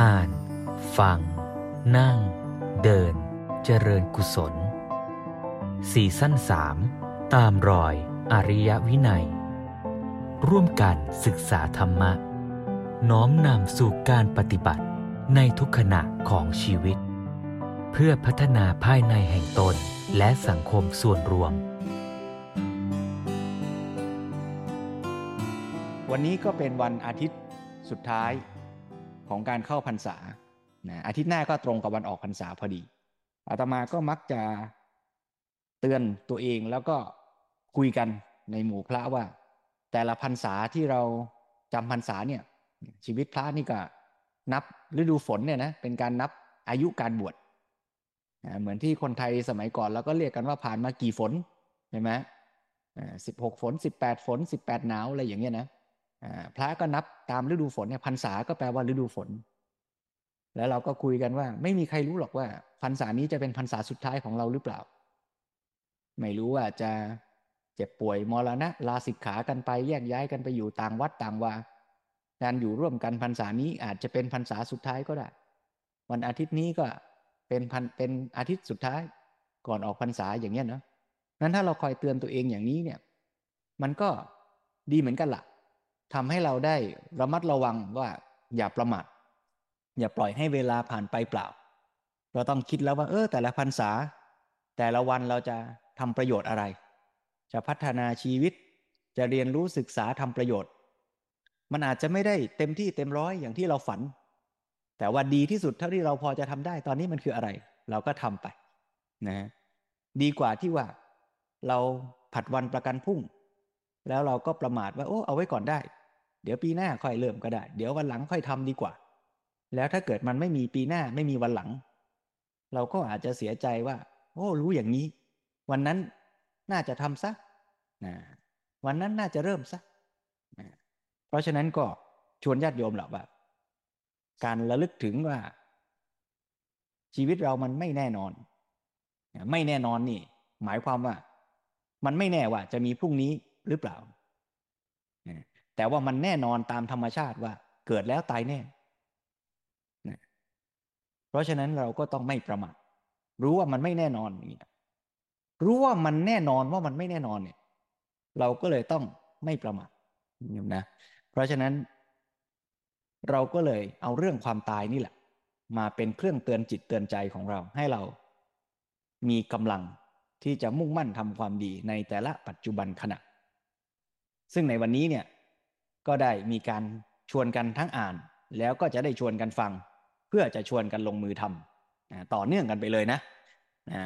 อ่าน ฟัง นั่ง เดิน เจริญกุศลสี่สั้นสามตามรอยอริยวินัย ร่วมกันศึกษาธรรมะ น้อมนำสู่การปฏิบัติในทุกขณะของชีวิต เพื่อพัฒนาภายในแห่งตนและสังคมส่วนรวม วันนี้ก็เป็นวันอาทิตย์สุดท้าย ของการเข้าพรรษานะอาทิตย์หน้าก็ตรงกับวันออกพรรษาพอดีอาตมาก็มักจะเตือนตัวเองแล้วก็คุยกันในหมู่พระว่า แต่ละพรรษาที่เราจำพรรษาเนี่ยชีวิตพระนี่ก็นับฤดูฝนเนี่ยนะเป็นการนับอายุการบวชเหมือนที่คนไทยสมัยก่อนเราก็เรียกกันว่าผ่านมากี่ฝนใช่ไหมสิบหกฝนสิบแปดฝนสิบแปดหนาวอะไรอย่างเงี้ยนะ พระก็นับตามฤดูฝนเนี่ยพรรษาก็แปลว่าฤดูฝน แล้วเราก็คุยกันว่า ไม่มีใครรู้หรอกว่าพรรษานี้จะเป็นพรรษาสุดท้ายของเราหรือเปล่า ไม่รู้ว่าจะเจ็บป่วยมรณะลาสิกขากันไปแยกย้ายกันไปอยู่ต่างวัดต่างวาการอยู่ร่วมกันพรรษานี้อาจจะเป็นพรรษาสุดท้ายก็ได้ วันอาทิตย์นี้ก็เป็นพันเป็นอาทิตย์สุดท้ายก่อนออกพรรษาอย่างเงี้ยเนาะนั้นถ้าเราคอยเตือนตัวเองอย่างนี้เนี่ย มันก็ดีเหมือนกันละ่ะ ทำให้เราได้ระมัดระวังว่าอย่าประมาทอย่าปล่อยให้เวลาผ่านไปเปล่า เราต้องคิดแล้วว่า เออ แต่ละพรรษา แต่ละวันเราจะทำประโยชน์อะไร จะพัฒนาชีวิต จะเรียนรู้ศึกษาทำประโยชน์ มันอาจจะไม่ได้เต็มที่เต็มร้อยอย่างที่เราฝัน แต่ว่าดีที่สุดเท่าที่เราพอจะทำได้ตอนนี้มันคืออะไร เราก็ทำไปนะดีกว่าที่ว่า เราผัดวันประกันพรุ่ง แล้วเราก็ประมาทว่าโอ้เอาไว้ก่อนได้ เดี๋ยวปีหน้าค่อยเริ่มก็ได้ เดี๋ยววันหลังค่อยทำดีกว่า แล้วถ้าเกิดมันไม่มีปีหน้าไม่มีวันหลัง เราก็อาจจะเสียใจว่า โอ้รู้อย่างนี้ วันนั้นน่าจะทำซะนะวันนั้นน่าจะเริ่มซะนะเพราะฉะนั้นก็ชวนญาติโยมหรอกว่า การระลึกถึงว่า ชีวิตเรามันไม่แน่นอน ไม่แน่นอนนี่ หมายความว่า มันไม่แน่ว่าจะมีพรุ่งนี้หรือเปล่า แต่ว่ามันแน่นอนตามธรรมชาติว่าเกิดแล้วตายแน่นะเพราะฉะนั้นเราก็ต้องไม่ประมาทรู้ว่ามันไม่แน่นอนอย่างนี้รู้ว่ามันแน่นอนว่ามันไม่แน่นอนเนี่ย เราก็เลยต้องไม่ประมาทนะ เพราะฉะนั้น เราก็เลยเอาเรื่องความตายนี่แหละ มาเป็นเครื่องเตือนจิตเตือนใจของเรา ให้เรามีกำลังที่จะมุ่งมั่นทำความดีในแต่ละปัจจุบันขณะ ซึ่งในวันนี้เนี่ย ก็ได้มีการชวนกันทั้งอ่าน แล้วก็จะได้ชวนกันฟัง เพื่อจะชวนกันลงมือทำต่อเนื่องกันไปเลยนะ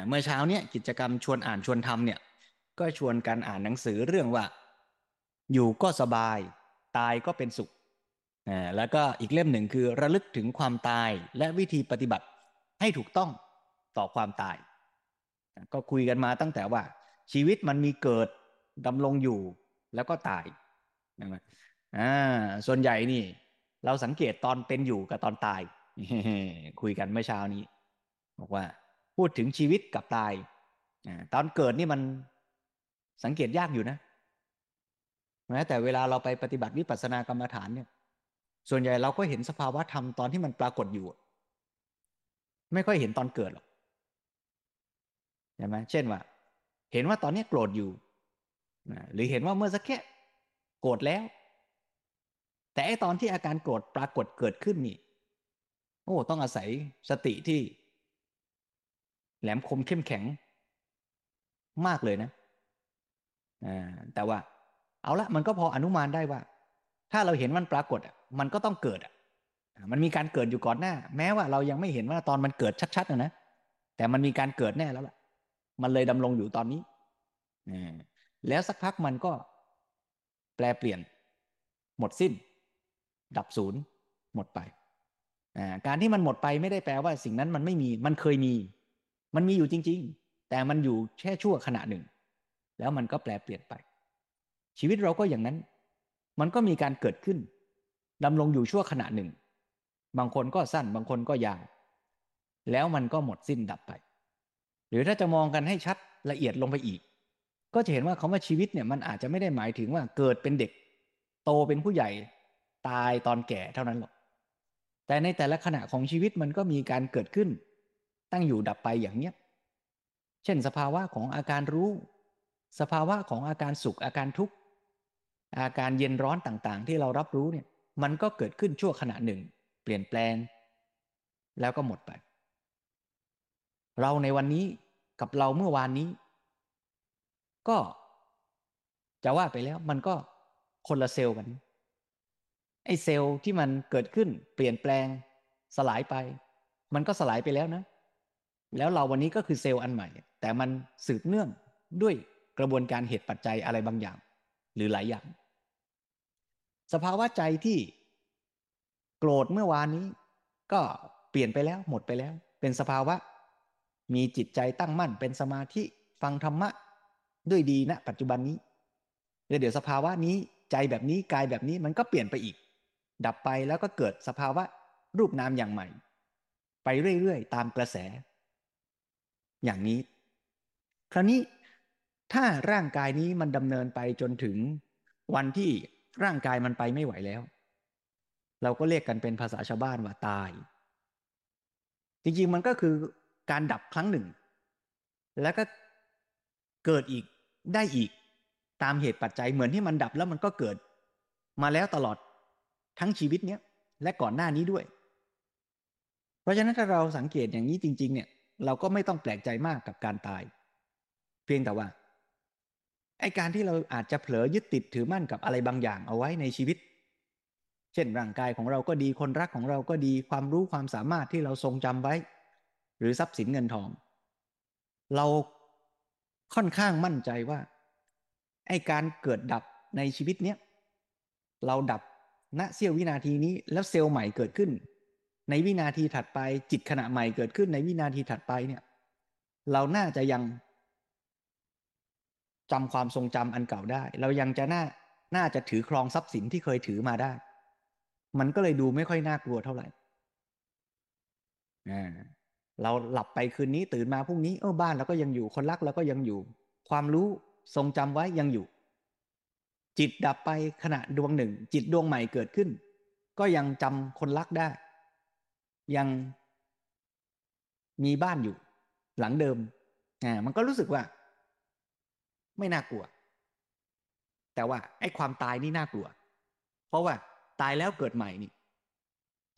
เมื่อเช้าเนี้ยกิจกรรมชวนอ่านชวนทำเนี่ยก็ชวนกันอ่านหนังสือเรื่องว่า อยู่ก็สบาย ตายก็เป็นสุขแล้วก็อีกเล่มหนึ่งคือระลึกถึงความตายและวิธีปฏิบัติให้ถูกต้องต่อความตาย ก็คุยกันมาตั้งแต่ว่าชีวิตมันมีเกิดดำรงอยู่แล้วก็ตาย อ่าส่วนใหญ่นี่ เราสังเกตตอนเป็นอยู่กับตอนตาย คุยกันเมื่อเช้านี้ บอกว่า พูดถึงชีวิตกับตายอตอนเกิดนี่มันสังเกตยากอยู่นะแม้แต่เวลาเราไปปฏิบัติวิปัสสนากรรมฐานเนี่ย ส่วนใหญ่เราก็เห็นสภาวะธรรมตอนที่มันปรากฏอยู่ ไม่ค่อยเห็นตอนเกิดหรอกใช่ไหมเช่นว่า เห็นว่าตอนนี้โกรธอยู่หรือเห็นว่าเมื่อสักแค่โกรธแล้ว แต่ไอตอนที่อาการโกรธปรากฏเกิดขึ้นนี่ โอ้ต้องอาศัยสติที่ แหลมคมเข้มแข็ง มากเลยนะอ่าแต่ว่า เอาละมันก็พออนุมานได้ว่า ถ้าเราเห็นมันปรากฏมันก็ต้องเกิดมันมีการเกิดอยู่ก่อนหน้า แม้ว่าเรายังไม่เห็นว่าตอนมันเกิดชัดๆนะนะแต่มันมีการเกิดแน่แล้วล่ะ มันเลยดำรงอยู่ตอนนี้แล้วสักพักมันก็แปลเปลี่ยนหมดสิ้น ดับศูนย์หมดไป การที่มันหมดไปไม่ได้แปลว่าสิ่งนั้นมันไม่มีมันเคยมี มันมีอยู่จริง ๆ แต่มันอยู่แค่ชั่วขณะหนึ่ง แล้วมันก็แปลเปลี่ยนไป ชีวิตเราก็อย่างนั้น มันก็มีการเกิดขึ้นดำรงอยู่ชั่วขณะหนึ่ง บางคนก็สั้นบางคนก็ยาว แล้วมันก็หมดสิ้นดับไป หรือถ้าจะมองกันให้ชัดละเอียดลงไปอีก ก็จะเห็นว่าคาว่าชีวิตเนี่ยมันอาจจะไม่ได้หมายถึงว่าเกิดเป็นเด็ก โตเป็นผู้ใหญ่ ตายตอนแก่เท่านั้นหรอก แต่ในแต่ละขณะของชีวิตมันก็มีการเกิดขึ้น ตั้งอยู่ดับไปอย่างเนี้ย เช่นสภาวะของอาการรู้ สภาวะของอาการสุขอาการทุกข์ อาการเย็นร้อนต่างๆ ที่เรารับรู้เนี่ย มันก็เกิดขึ้นชั่วขณะหนึ่ง เปลี่ยนแปลง แล้วก็หมดไป เราในวันนี้กับเราเมื่อวานนี้ ก็จะว่าไปแล้วมันก็คนละเซลล์กัน ไอ้เซลล์ที่มันเกิดขึ้นเปลี่ยนแปลงสลายไป มันก็สลายไปแล้วนะ แล้วเราวันนี้ก็คือเซลล์อันใหม่ แต่มันสืบเนื่องด้วยกระบวนการเหตุปัจจัยอะไรบางอย่าง หรือหลายอย่าง สภาวะใจที่โกรธเมื่อวานนี้ ก็เปลี่ยนไปแล้วหมดไปแล้ว เป็นสภาวะ มีจิตใจตั้งมั่น เป็นสมาธิฟังธรรมะด้วยดีณนะปัจจุบันนี้แล้วเดี๋ยวสภาวะนี้ใจแบบนี้กายแบบนี้มันก็เปลี่ยนไปอีก ดับไปแล้วก็เกิดสภาวะรูปนามอย่างใหม่ ไปเรื่อยๆ ตามกระแส อย่างนี้ คราวนี้ถ้าร่างกายนี้มันดำเนินไปจนถึงวันที่ร่างกายมันไปไม่ไหวแล้ว เราก็เรียกกันเป็นภาษาชาวบ้านว่าตาย จริงๆมันก็คือการดับครั้งหนึ่ง แล้วก็เกิดอีกได้อีกตามเหตุปัจจัยเหมือนที่มันดับแล้วมันก็เกิด มาแล้วตลอด ทั้งชีวิตเนี้ยและก่อนหน้านี้ด้วย เพราะฉะนั้นถ้าเราสังเกตอย่างนี้จริง ๆ เนี่ย เราก็ไม่ต้องแปลกใจมากกับการตาย เพียงแต่ว่าไอการที่เราอาจจะเผลอยึดติดถือมั่นกับอะไรบางอย่างเอาไว้ในชีวิต เช่นร่างกายของเราก็ดีคนรักของเราก็ดีความรู้ความสามารถที่เราทรงจำไว้ หรือทรัพย์สินเงินทอง เราค่อนข้างมั่นใจว่าไอการเกิดดับในชีวิตเนี้ยเราดับ ณเสี้ยววินาทีนี้แล้วเซลล์ใหม่เกิดขึ้น ในวินาทีถัดไปจิตขณะใหม่เกิดขึ้นในวินาทีถัดไปเนี่ย เราน่าจะยังจำความทรงจำอันเก่าได้ เรายังจะน่าน่าจะถือครองทรัพย์สินที่เคยถือมาได้ มันก็เลยดูไม่ค่อยน่ากลัวเท่าไหร่เราหลับไปคืนนี้ตื่นมาพรุ่งนี้เออบ้านเราก็ยังอยู่คนรักเราก็ยังอยู่ ความรู้ทรงจำไว้ยังอยู่ จิตดับไปขณะดวงหนึ่ง จิตดวงใหม่เกิดขึ้น ก็ยังจำคนรักได้ ยังมีบ้านอยู่ หลังเดิมอ่ามันก็รู้สึกว่า ไม่น่ากลัว แต่ว่าไอ้ความตายนี่น่ากลัว เพราะว่าตายแล้วเกิดใหม่นี่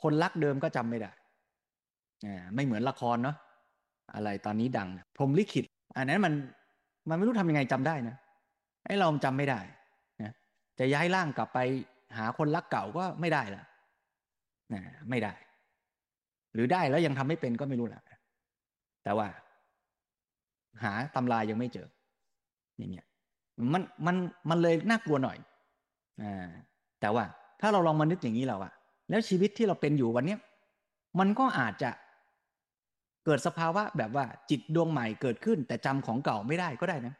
คนรักเดิมก็จำไม่ได้อ่าไม่เหมือนละครเนาะอะไรตอนนี้ดัง พรมลิขิต อันนั้นมันมันไม่รู้ทำยังไงจำได้นะไอ้เราจำไม่ได้ จะย้ายร่างกลับไปหาคนรักเก่าก็ไม่ได้ละนะไม่ได้ หรือได้แล้วยังทำไม่เป็นก็ไม่รู้แหละแต่ว่า หาตำรายังไม่เจออย่างเงี้ยมันมันมันเลยน่ากลัวหน่อยอ่าแต่ว่าถ้าเราลองมานึกอย่างนี้เราอะแล้วชีวิตที่เราเป็นอยู่วันเนี้ยมันก็อาจจะเกิดสภาวะแบบว่าจิตดวงใหม่เกิดขึ้น แต่จำของเก่าไม่ได้ก็ได้นะ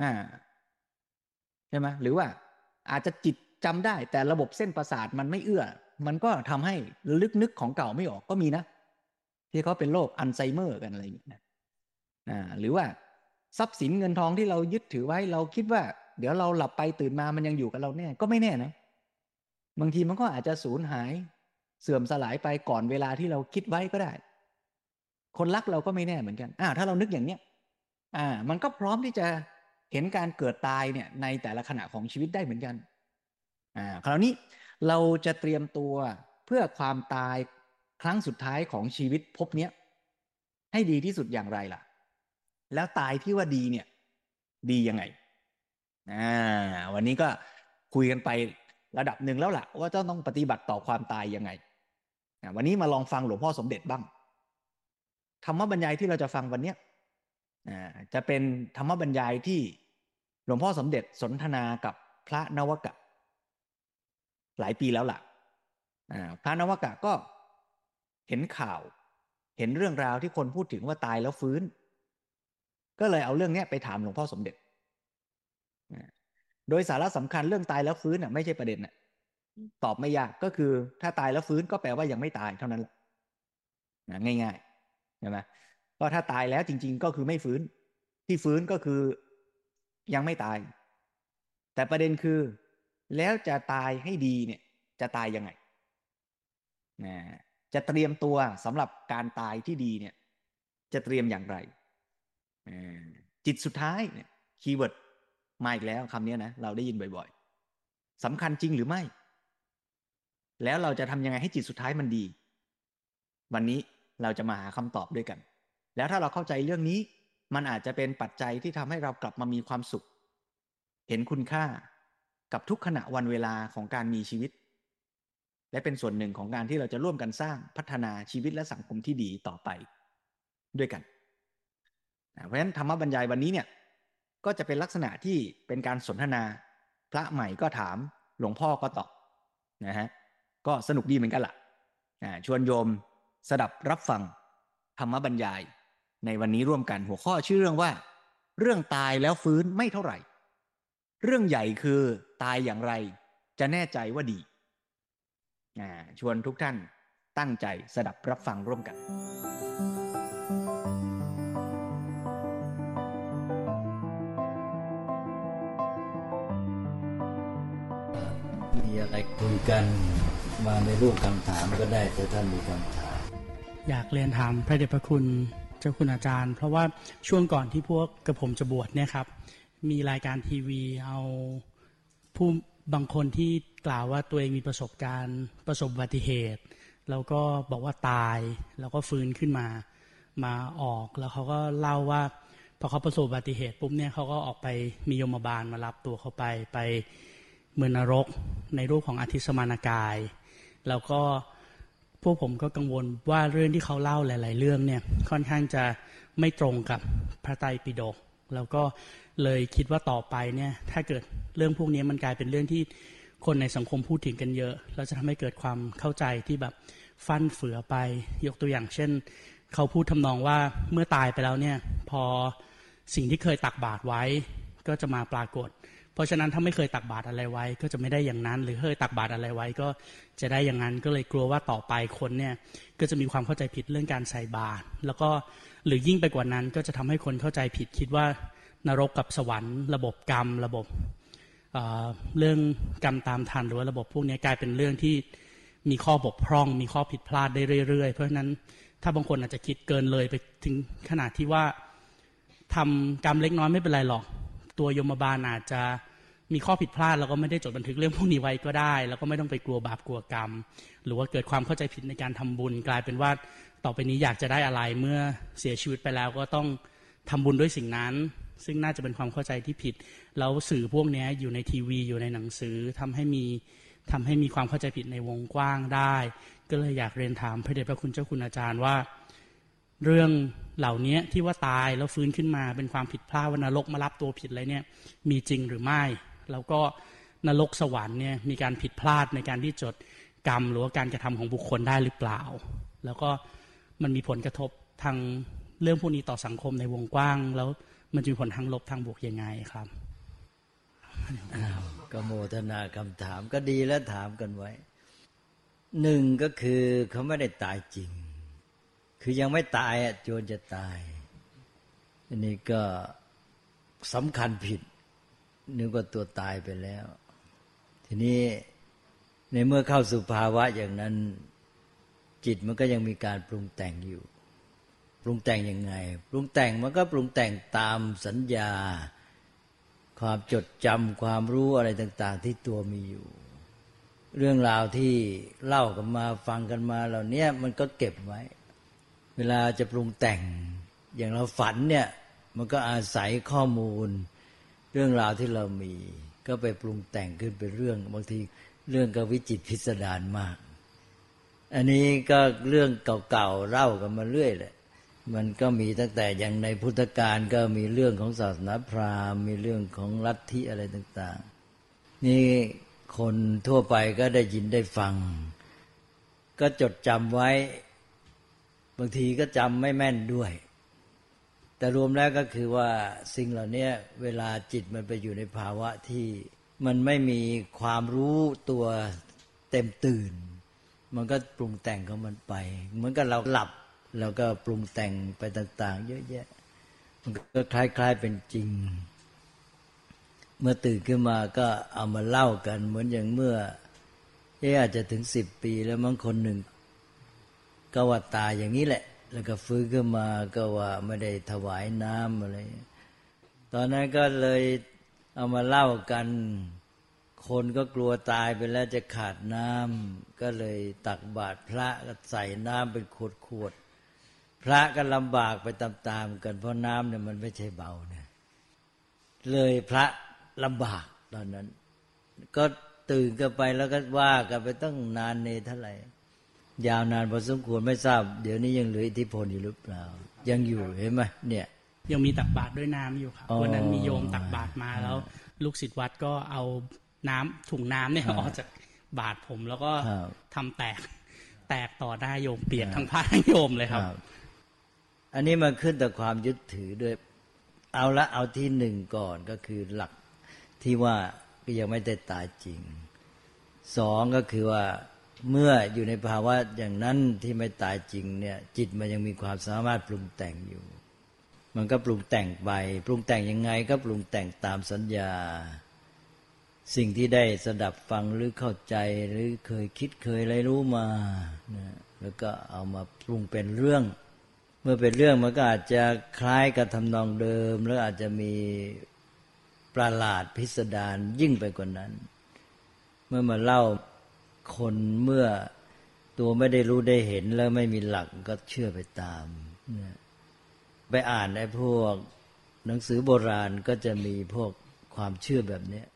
อ่า ใช่ไหมหรือว่าอาจจะจิตจำได้แต่ระบบเส้นประสาทมันไม่เอื้อ มันก็ทำให้ลึกนึกของเก่าไม่ออกก็มีนะ ที่เขาเป็นโรคอัลไซเมอร์กันอะไรอย่างเงี้ยอ่าหรือว่าทรัพย์สินเงินทองที่เรายึดถือไว้เราคิดว่า เดี๋ยวเราหลับไปตื่นมามันยังอยู่กับเราแน่ก็ไม่แน่นะ บางทีมันก็อาจจะสูญหายเสื่อมสลายไปก่อนเวลาที่เราคิดไว้ก็ได้ คนรักเราก็ไม่แน่เหมือนกันอ่าถ้าเรานึกอย่างเนี้ยอ่า มันก็พร้อมที่จะ เห็นการเกิดตายเนี่ยในแต่ละขณะของชีวิตได้เหมือนกันอ่าคราวนี้เราจะเตรียมตัวเพื่อความตายครั้งสุดท้ายของชีวิตพบเนี้ยให้ดีที่สุดอย่างไรล่ะ แล้วตายที่ว่าดีเนี่ย ดียังไงอ่าวันนี้ก็คุยกันไประดับหนึ่งแล้วล่ะ ว่าจะต้องปฏิบัติต่อความตายยังไงวันนี้มาลองฟังหลวงพ่อสมเด็จบ้างธรรมบรรยายที่เราจะฟังวันเนี้ยจะเป็นธรรมบรรยายที่ หลวงพ่อสมเด็จสนทนากับพระนวกะ หลายปีแล้วล่ะพระนวกะก็เห็นข่าว เห็นเรื่องราวที่คนพูดถึงว่าตายแล้วฟื้น ก็เลยเอาเรื่องนี้ไปถามหลวงพ่อสมเด็จ โดยสาระสำคัญเรื่องตายแล้วฟื้นอะไม่ใช่ประเด็นอะตอบไม่ยากก็คือถ้าตายแล้วฟื้นก็แปลว่ายังไม่ตายเท่านั้นแหละง่ายๆใช่ไหมก็ถ้าตายแล้วจริง ๆ ก็คือไม่ฟื้น ที่ฟื้นก็คือ ยังไม่ตาย แต่ประเด็นคือ แล้วจะตายให้ดีเนี่ย จะตายยังไงนะจะเตรียมตัวสำหรับการตายที่ดีเนี่ย จะเตรียมอย่างไร จิตสุดท้ายเนี่ย keyword มาอีกแล้วคำนี้นะเราได้ยินบ่อยๆสำคัญจริงหรือไม่ แล้วเราจะทำยังไงให้จิตสุดท้ายมันดี วันนี้เราจะมาหาคำตอบด้วยกัน แล้วถ้าเราเข้าใจเรื่องนี้ มันอาจจะเป็นปัจจัยที่ทำให้เรากลับมามีความสุข เห็นคุณค่ากับทุกขณะวันเวลาของการมีชีวิต และเป็นส่วนหนึ่งของการที่เราจะร่วมกันสร้างพัฒนาชีวิตและสังคมที่ดีต่อไปด้วยกัน เพราะฉะนั้นธรรมบรรยายวันนี้เนี่ยก็จะเป็นลักษณะที่เป็นการสนทนา พระใหม่ก็ถามหลวงพ่อก็ตอบนะฮะก็สนุกดีเหมือนกันละ่ะชวนโยมสดับรับฟังธรรมบรรยาย ในวันนี้ร่วมกันหัวข้อชื่อเรื่องว่า เรื่องตายแล้วฟื้นไม่เท่าไหร่ เรื่องใหญ่คือตายอย่างไรจะแน่ใจว่าดีชวนทุกท่านตั้งใจสดับรับฟังร่วมกัน มีอะไรคุยกันมาในรูปคำถามก็ได้แต่ท่านมีคำถาม อยากเรียนถามพระเดชพระคุณ เจ้าคุณอาจารย์ เพราะว่าช่วงก่อนที่พวกกระผมจะบวชเนี่ยครับ มีรายการทีวีเอาผู้บางคนที่กล่าวว่าตัวเองมีประสบการณ์ประสบอุบัติเหตุ แล้วก็บอกว่าตายแล้วก็ฟื้นขึ้นมามาออกแล้วเขาก็เล่าว่าพอเขาประสบอุบัติเหตุปุ๊บเนี่ยเขาก็ออกไปมียมบาลมารับตัวเขาไปไปเมืองนรกในรูปของอธิสมานกาย แล้วก็ พวกผมก็กังวลว่าเรื่องที่เขาเล่าหลาย ๆ เรื่องเนี่ยค่อนข้างจะไม่ตรงกับพระไตรปิฎกแล้วก็เลยคิดว่าต่อไปเนี่ยถ้าเกิดเรื่องพวกนี้มันกลายเป็นเรื่องที่คนในสังคมพูดถึงกันเยอะ เราจะทำให้เกิดความเข้าใจที่แบบฟั่นเฟือไป ยกตัวอย่างเช่น เขาพูดทำนองว่าเมื่อตายไปแล้วเนี่ยพอสิ่งที่เคยตักบาตรไว้ก็จะมาปรากฏ เพราะฉะนั้นถ้าไม่เคยตักบาตรอะไรไว้ ก็จะไม่ได้อย่างนั้น หรือเคยตักบาตรอะไรไว้ก็จะได้อย่างนั้นก็เลยกลัวว่าต่อไปคนเนี่ยก็จะมีความเข้าใจผิดเรื่องการใส่บาตรแล้วก็หรือยิ่งไปกว่านั้นก็จะทำให้คนเข้าใจผิดคิดว่านรกกับสวรรค์ ระบบกรรม ระบบเรื่องกรรมตามทันหรือว่าระบบพวกนี้กลายเป็นเรื่องที่มีข้อบกพร่อง มีข้อผิดพลาดได้เรื่อยๆ เพราะฉะนั้นถ้าบางคนอาจจะคิดเกินเลยไปถึงขนาดที่ว่าทำกรรมเล็กน้อยไม่เป็นไรหรอก ตัวยมบาลอาจจะมีข้อผิดพลาดแล้วก็ไม่ได้จดบันทึกเรื่องพวกนี้ไว้ก็ได้ แล้วก็ไม่ต้องไปกลัวบาปกลัวกรรม หรือว่าเกิดความเข้าใจผิดในการทำบุญ กลายเป็นว่าต่อไปนี้อยากจะได้อะไรเมื่อเสียชีวิตไปแล้วก็ต้องทำบุญด้วยสิ่งนั้น ซึ่งน่าจะเป็นความเข้าใจที่ผิด แล้วสื่อพวกนี้อยู่ในทีวีอยู่ในหนังสือทำให้มีทำให้มีความเข้าใจผิดในวงกว้างได้ ก็เลยอยากเรียนถามพระเดชพระคุณเจ้าคุณอาจารย์ว่า เรื่องเหล่านี้ที่ว่าตายแล้วฟื้นขึ้นมาเป็นความผิดพลาดว่านรกมารับตัวผิดอะไรเนี่ยมีจริงหรือไม่ แล้วก็นรกสวรรค์เนี่ยมีการผิดพลาดในการที่จดกรรม หรือว่าการกระทำของบุคคลได้หรือเปล่า แล้วก็มันมีผลกระทบทางเรื่องพวกนี้ต่อสังคมในวงกว้าง แล้วมันจะมีผลทางลบทางบวกยังไงครับก็โมทนาคำถามก็ดีแล้วถามกันไว้ หนึ่งก็คือเขาไม่ได้ตายจริง คือยังไม่ตายอะจนจะตาย อันนี้ก็สำคัญผิด นึกว่าตัวตายไปแล้ว ทีนี้ในเมื่อเข้าสู่ภาวะอย่างนั้น จิตมันก็ยังมีการปรุงแต่งอยู่ ปรุงแต่งยังไง ปรุงแต่งมันก็ปรุงแต่งตามสัญญา ความจดจำความรู้อะไรต่าง ๆ ที่ตัวมีอยู่ เรื่องราวที่เล่ากันมาฟังกันมาเหล่านี้มันก็เก็บไว้ เวลาจะปรุงแต่ง อย่างเราฝันเนี่ย มันก็อาศัยข้อมูล เรื่องราวที่เรามี ก็ไปปรุงแต่งขึ้นเป็นเรื่อง บางทีเรื่องก็วิจิตพิสดารมาก อันนี้ก็เรื่องเก่าๆเล่ากันมาเรื่อยแหละมันก็มีตั้งแต่อย่างในพุทธกาลก็มีเรื่องของศาสนาพราหมณ์ มีเรื่องของลัทธิอะไรต่าง ๆ นี่คนทั่วไปก็ได้ยินได้ฟัง ก็จดจำไว้ บางทีก็จำไม่แม่นด้วย แต่รวมแล้วก็คือว่าสิ่งเหล่านี้เวลาจิตมันไปอยู่ในภาวะที่มันไม่มีความรู้ตัวเต็มตื่น มันก็ปรุงแต่งของมันไป เหมือนกับเราหลับแล้วก็ปรุงแต่งไปต่าง ๆ เยอะแยะ มันก็คล้าย ๆเป็นจริง เมื่อตื่นขึ้นมาก็เอามาเล่ากัน เหมือนอย่างเมื่อเออาจจะถึงสิบปีแล้วมั้งคนหนึ่ง ก็ว่าตายอย่างนี้แหละ แล้วก็ฟื้นขึ้นมาก็ว่าไม่ได้ถวายน้ำอะไร ตอนนั้นก็เลยเอามาเล่ากัน คนก็กลัวตายไปแล้วจะขาดน้ำก็เลยตักบาตรพระก็ใส่น้ำเป็นขวดขวดๆพระก็ลำบากไปตามๆกันเพราะน้ำเนี่ยมันไม่ใช่เบาเนี่ยเลยพระลำบากตอนนั้น ก็ตื่นกันไปแล้วก็ว่ากันไปตั้งนานเนเท่าไหร่ ยาวนานพอสมควรไม่ทราบ เดี๋ยวนี้ยังเหลืออิทธิพลอยู่หรือเปล่า ยังอยู่เห็นไหมเนี่ยยังมีตักบาตรด้วยน้ำอยู่ครับอ๋อวันนั้นมีโยมตักบาตรมาแล้ว ลูกศิษย์วัดก็เอาน้ำถุงน้ำเนี่ยครับออกจากบาตรผมแล้วก็ครับทำแตก แตกต่อหน้าโยมเปียกทั้งผ้าทั้งโยมเลยครับ อันนี้มันขึ้นแต่ความยึดถือด้วย เอาละเอาที่หนึ่งก่อนก็คือหลักที่ว่าก็ยังไม่ได้ตายจริงสองก็คือว่า เมื่ออยู่ในภาวะอย่างนั้นที่ไม่ตายจริงเนี่ย จิตมันยังมีความสามารถปรุงแต่งอยู่ มันก็ปรุงแต่งไปปรุงแต่งยังไงก็ปรุงแต่งตามสัญญา สิ่งที่ได้สดับฟังหรือเข้าใจหรือเคยคิดเคยอะไรรู้มานะแล้วก็เอามาปรุงเป็นเรื่อง เมื่อเป็นเรื่องมันก็อาจจะคล้ายกับทำนองเดิม แล้วอาจจะมีประหลาดพิสดารยิ่งไปกว่านั้น เมื่อมาเล่า คนเมื่อตัวไม่ได้รู้ได้เห็นแล้วไม่มีหลักก็เชื่อไปตาม ไปอ่านไอ้พวกหนังสือโบราณก็จะมีพวกความเชื่อแบบเนี้ย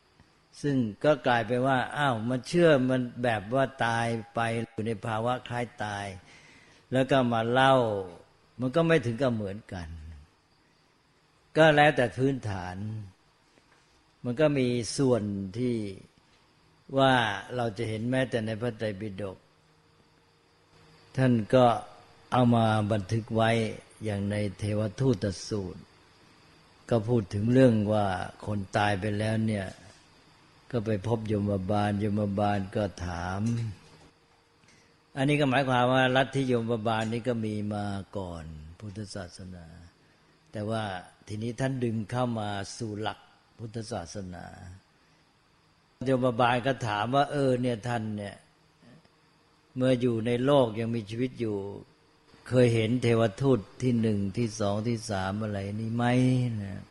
ซึ่งก็กลายไปว่าอ้าวมันเชื่อมันแบบว่าตายไปอยู่ในภาวะคล้ายตาย แล้วก็มาเล่า มันก็ไม่ถึงกับเหมือนกัน ก็แล้วแต่พื้นฐาน มันก็มีส่วนที่ ว่าเราจะเห็นแม้แต่ในพระไตรปิฎกท่านก็เอามาบันทึกไว้อย่างในเทวทูตสูตร ก็พูดถึงเรื่องว่าคนตายไปแล้วเนี่ย ก็ไปพบยมบาลยมบาลก็ถาม อันนี้ก็หมายความว่าลัทธิยมบาลนี้ก็มีมาก่อนพุทธศาสนา แต่ว่าทีนี้ท่านดึงเข้ามาสู่หลักพุทธศาสนา โยมบาลก็ถามว่า เออ เนี่ยท่านเนี่ย เมื่ออยู่ในโลกยังมีชีวิตอยู่ เคยเห็นเทวทูตที่หนึ่งที่สองที่สามอะไรนี่ไหมนะ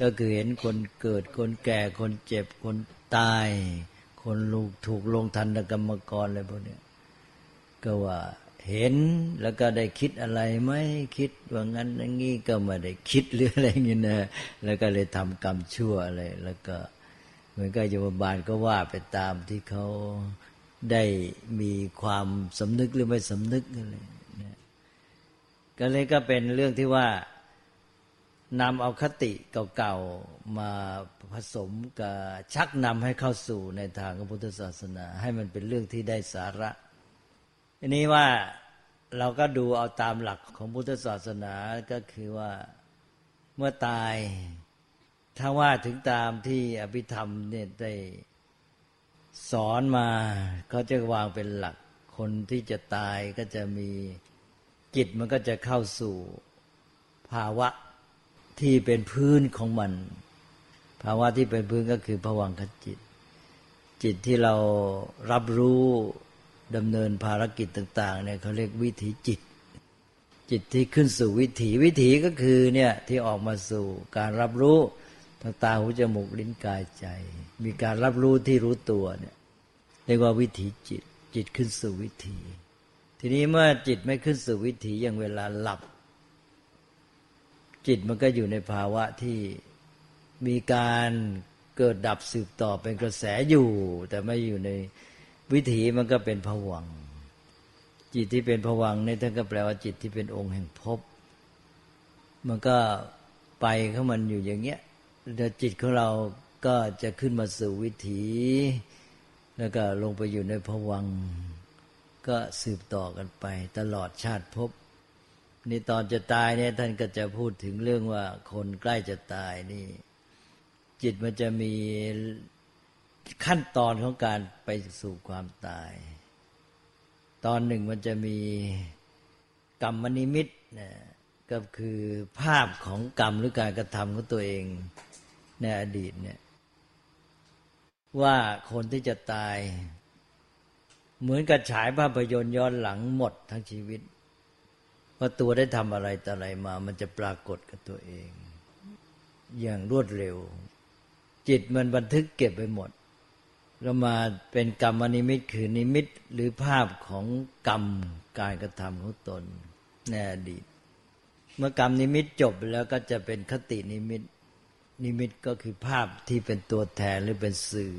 ก็คือเห็นคนเกิดคนแก่คนเจ็บคนตาย คนลูกถูกลงทันกรรมกรอะไรพวกนี้ก็ว่าเห็นแล้วก็ได้คิดอะไรไหมคิดว่างั้นอย่างงี้ก็ไม่ได้คิดหรืออะไรเงี้ยนะแล้วก็เลยทำกรรมชั่วอะไรแล้วก็ มือนกับโยมบาลก็ว่าไปตามที่เขาได้มีความสำนึกหรือไม่สำนึกอะไรก็เลยก็เป็นเรื่องที่ว่านำเอาคติเก่าๆมาผสมกับชักนำให้เข้าสู่ในทางของพุทธศาสนา ให้มันเป็นเรื่องที่ได้สาระทีนี้ว่าเราก็ดูเอาตามหลักของพุทธศาสนาก็คือว่าเมื่อตาย ถ้าว่าถึงตามที่อภิธรรมเนี่ยได้สอนมาเขาจะวางเป็นหลักคนที่จะตายก็จะมีจิตมันก็จะเข้าสู่ภาวะที่เป็นพื้นของมัน ภาวะที่เป็นพื้นก็คือภวังคจิต จิตที่เรารับรู้ดำเนินภารกิจต่าง ๆ เนี่ยเขาเรียกวิถีจิต จิตที่ขึ้นสู่วิถีวิถีก็คือเนี่ยที่ออกมาสู่การรับรู้ ทางตาหูจมูกลิ้นกายใจ มีการรับรู้ที่รู้ตัวเนี่ยเรียกว่าวิถีจิต จิตขึ้นสู่วิถี ทีนี้เมื่อจิตไม่ขึ้นสู่วิถีอย่างเวลาหลับ จิตมันก็อยู่ในภาวะที่มีการเกิดดับสืบต่อเป็นกระแสอยู่ แต่ไม่อยู่ในวิถีมันก็เป็นผวังจิตที่เป็นผวังนี่ท่านก็แปลว่าจิตที่เป็นองค์แห่งภพมันก็ไปข้ามันอยู่อย่างเงี้ย แต่จิตของเราก็จะขึ้นมาสู่วิถี แล้วก็ลงไปอยู่ในผวัง ก็สืบต่อกันไป ตลอดชาติภพนี่ตอนจะตายเนี่ยท่านก็จะพูดถึงเรื่องว่าคนใกล้จะตายนี่ จิตมันจะมีขั้นตอนของการไปสู่ความตาย ตอนหนึ่งมันจะมีกรรมนิมิตนะก็คือภาพของกรรมหรือการกระทำของตัวเอง ในอดีตเนี่ย ว่าคนที่จะตาย เหมือนกับฉายภาพยนตร์ย้อนหลังหมดทั้งชีวิตว่าตัวได้ทำอะไรต่ออะไรมา มันจะปรากฏกับตัวเอง อย่างรวดเร็ว จิตมันบันทึกเก็บไปหมด แล้วมาเป็นกรรมนิมิตคือนิมิตหรือภาพของกรรมการกระทำของตนในอดีตเมื่อกรรมนิมิตจบแล้วก็จะเป็นคตินิมิต นิมิตก็คือภาพที่เป็นตัวแทนหรือเป็นสื่อ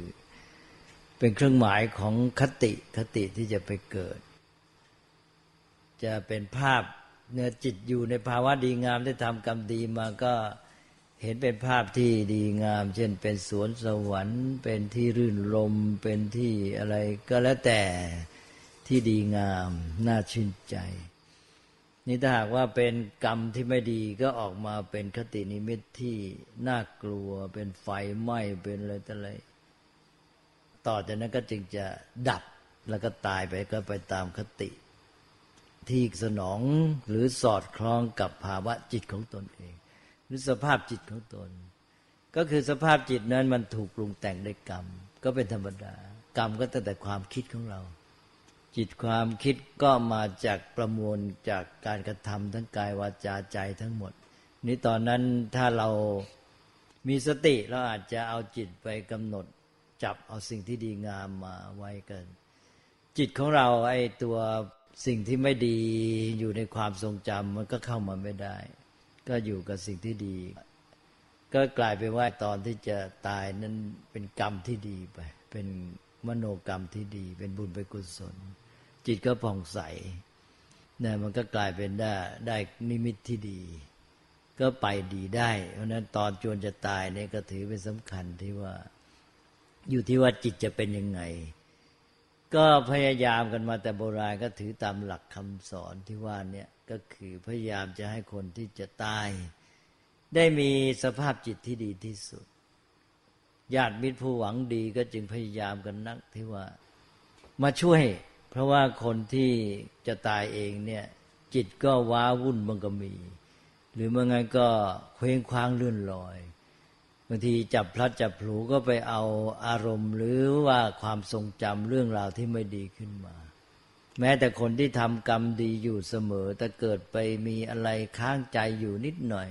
เป็นเครื่องหมายของคติคติที่จะไปเกิด จะเป็นภาพเนื้อจิตอยู่ในภาวะดีงามได้ทำกรรมดีมาก็เห็นเป็นภาพที่ดีงาม เช่นเป็นสวนสวรรค์ เป็นที่รื่นรมเป็นที่อะไรก็แล้วแต่ที่ดีงาม น่าชื่นใจ นี่ถ้าหากว่าเป็นกรรมที่ไม่ดีก็ออกมาเป็นคตินิมิตที่น่ากลัว เป็นไฟไหม้เป็นอะไรต่ออะไรต่อจากนั้นก็จึงจะดับแล้วก็ตายไปก็ไปตามคติ ที่สนองหรือสอดคล้องกับภาวะจิตของตนเอง หรือสภาพจิตของตน ก็คือสภาพจิตนั้นมันถูกปรุงแต่งด้วยกรรม ก็เป็นธรรมดา กรรมก็ตั้งแต่ความคิดของเรา จิตความคิดก็มาจากประมวลจากการกระทำทั้งกายวาจาใจทั้งหมด นี่ตอนนั้นถ้าเรามีสติเราอาจจะเอาจิตไปกำหนดจับเอาสิ่งที่ดีงามมาไว้กัน จิตของเราไอ้ตัวสิ่งที่ไม่ดีอยู่ในความทรงจำมันก็เข้ามาไม่ได้ ก็อยู่กับสิ่งที่ดี ก็กลายเป็นว่าตอนที่จะตายนั้นเป็นกรรมที่ดีไป เป็นมโนกรรมที่ดี เป็นบุญเป็นกุศล จิตก็ผ่องใสนี่มันก็กลายเป็นได้ได้นิมิตที่ดี ก็ไปดีได้ เพราะนั้นตอนจวนจะตายเนี่ยก็ถือเป็นสำคัญที่ว่า อยู่ที่ว่าจิตจะเป็นยังไง ก็พยายามกันมาแต่โบราณก็ถือตามหลักคำสอนที่ว่าเนี่ยก็คือพยายามจะให้คนที่จะตาย ได้มีสภาพจิตที่ดีที่สุดญาติมิตรผู้หวังดีก็จึงพยายามกันนักที่ว่ามาช่วย เพราะว่าคนที่จะตายเองเนี่ย จิตก็ว้าวุ่นมันก็มี หรือเมื่อไงก็เคว้งคว้างเลื่อนลอยบางทีจับพลัดจับผลูก็ไปเอาอารมณ์ หรือว่าความทรงจำเรื่องราวที่ไม่ดีขึ้นมา แม้แต่คนที่ทำกรรมดีอยู่เสมอ แต่เกิดไปมีอะไรค้างใจอยู่นิดหน่อย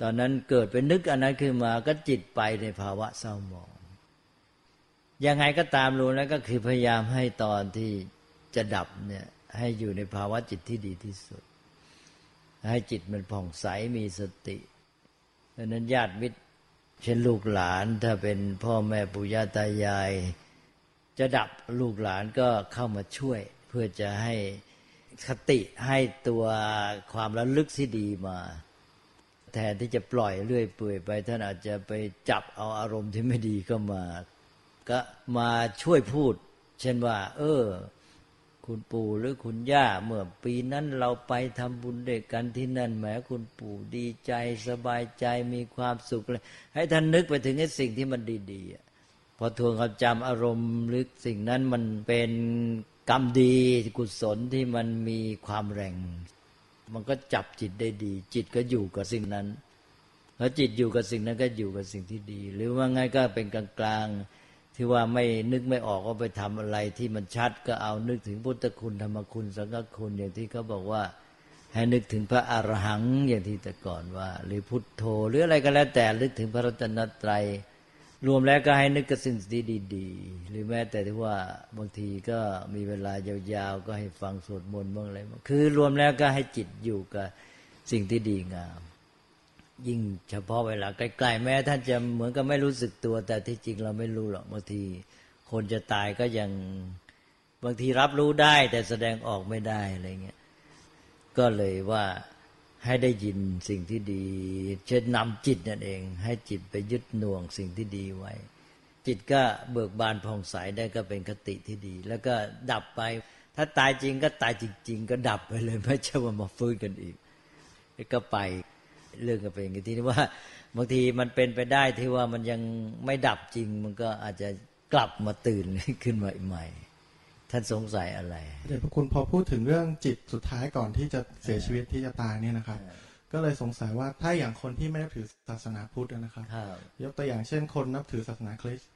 ตอนนั้นเกิดเป็นนึกอันนั้นขึ้นมาก็จิตไปในภาวะเศร้าหมองยังไงก็ตามรู้แล้วก็คือพยายามให้ตอนที่ จะดับเนี่ยให้อยู่ในภาวะจิตที่ดีที่สุด ให้จิตมันผ่องใสมีสติดังนั้นญาติมิตรเช่นลูกหลานถ้าเป็นพ่อแม่ปู่ย่าตายาย จะดับลูกหลานก็เข้ามาช่วย เพื่อจะให้คติให้ตัวความระลึกที่ดีมา แทนที่จะปล่อยเรื่อยเปื่อยไป ท่านอาจจะไปจับเอาอารมณ์ที่ไม่ดีก็มา ก็มาช่วยพูด เช่นว่า เออ คุณปู่หรือคุณย่า เมื่อปีนั้นเราไปทำบุญด้วยกันที่นั่นแหมคุณปู่ดีใจสบายใจมีความสุขเลย ให้ท่านนึกไปถึงไอ้สิ่งที่มันดีๆพอทวงความจำอารมณ์หรือสิ่งนั้นมันเป็นกรรมดีกุศลที่มันมีความแรง มันก็จับจิตได้ดี จิตก็อยู่กับสิ่งนั้นพอจิตอยู่กับสิ่งนั้นก็อยู่กับสิ่งที่ดี หรือว่าไงก็เป็นกลางๆ ที่ว่าไม่นึกไม่ออกว่าไปทำอะไรที่มันชัดก็เอานึกถึงพุทธคุณธรรมคุณสังฆคุณอย่างที่เขาบอกว่า ให้นึกถึงพระอรหังอย่างที่แต่ก่อนว่า หรือพุทโธหรืออะไรก็แล้วแต่นึกถึงพระรัตนตรัยรวมแล้วก็ให้นึกกับสิ่งดีๆหรือแม้แต่ที่ว่าบางทีก็มีเวลายาวๆ ก็ให้ฟังสวดมนต์บ้างอะไรบ้างคือรวมแล้วก็ให้จิตอยู่กับสิ่งที่ดีงาม ยิ่งเฉพาะเวลาใกล้ๆแม้ท่านจะเหมือนกับไม่รู้สึกตัว แต่ที่จริงเราไม่รู้หรอกบางทีคนจะตายก็ยังบางทีรับรู้ได้แต่แสดงออกไม่ได้อะไรเงี้ยก็เลยว่าให้ได้ยินสิ่งที่ดีเช่นนำจิตนั่นเอง ให้จิตไปยึดหน่วงสิ่งที่ดีไว้ จิตก็เบิกบานผ่องใสได้ก็เป็นคติที่ดี แล้วก็ดับไป ถ้าตายจริงก็ตายจริง ๆ ก็ดับไปเลยไม่ใช่ว่ามาฟื้นกันอีกก็ไป เรื่องก็เป็นอย่างที่นี่ว่าบางทีมันเป็นไปได้ที่ว่ามันยังไม่ดับจริง มันก็อาจจะกลับมาตื่นขึ้นมาใหม่ ท่านสงสัยอะไรเดี๋ยวพระคุณพอพูดถึงเรื่องจิตสุดท้ายก่อนที่จะเสียชีวิตที่จะตายเนี่ยนะครับ ก็เลยสงสัยว่าถ้าอย่างคนที่ไม่นับถือศาสนาพุทธนะครับครับยกตัวอย่างเช่นคนนับถือศาสนาคริสต์ครับเอ่อ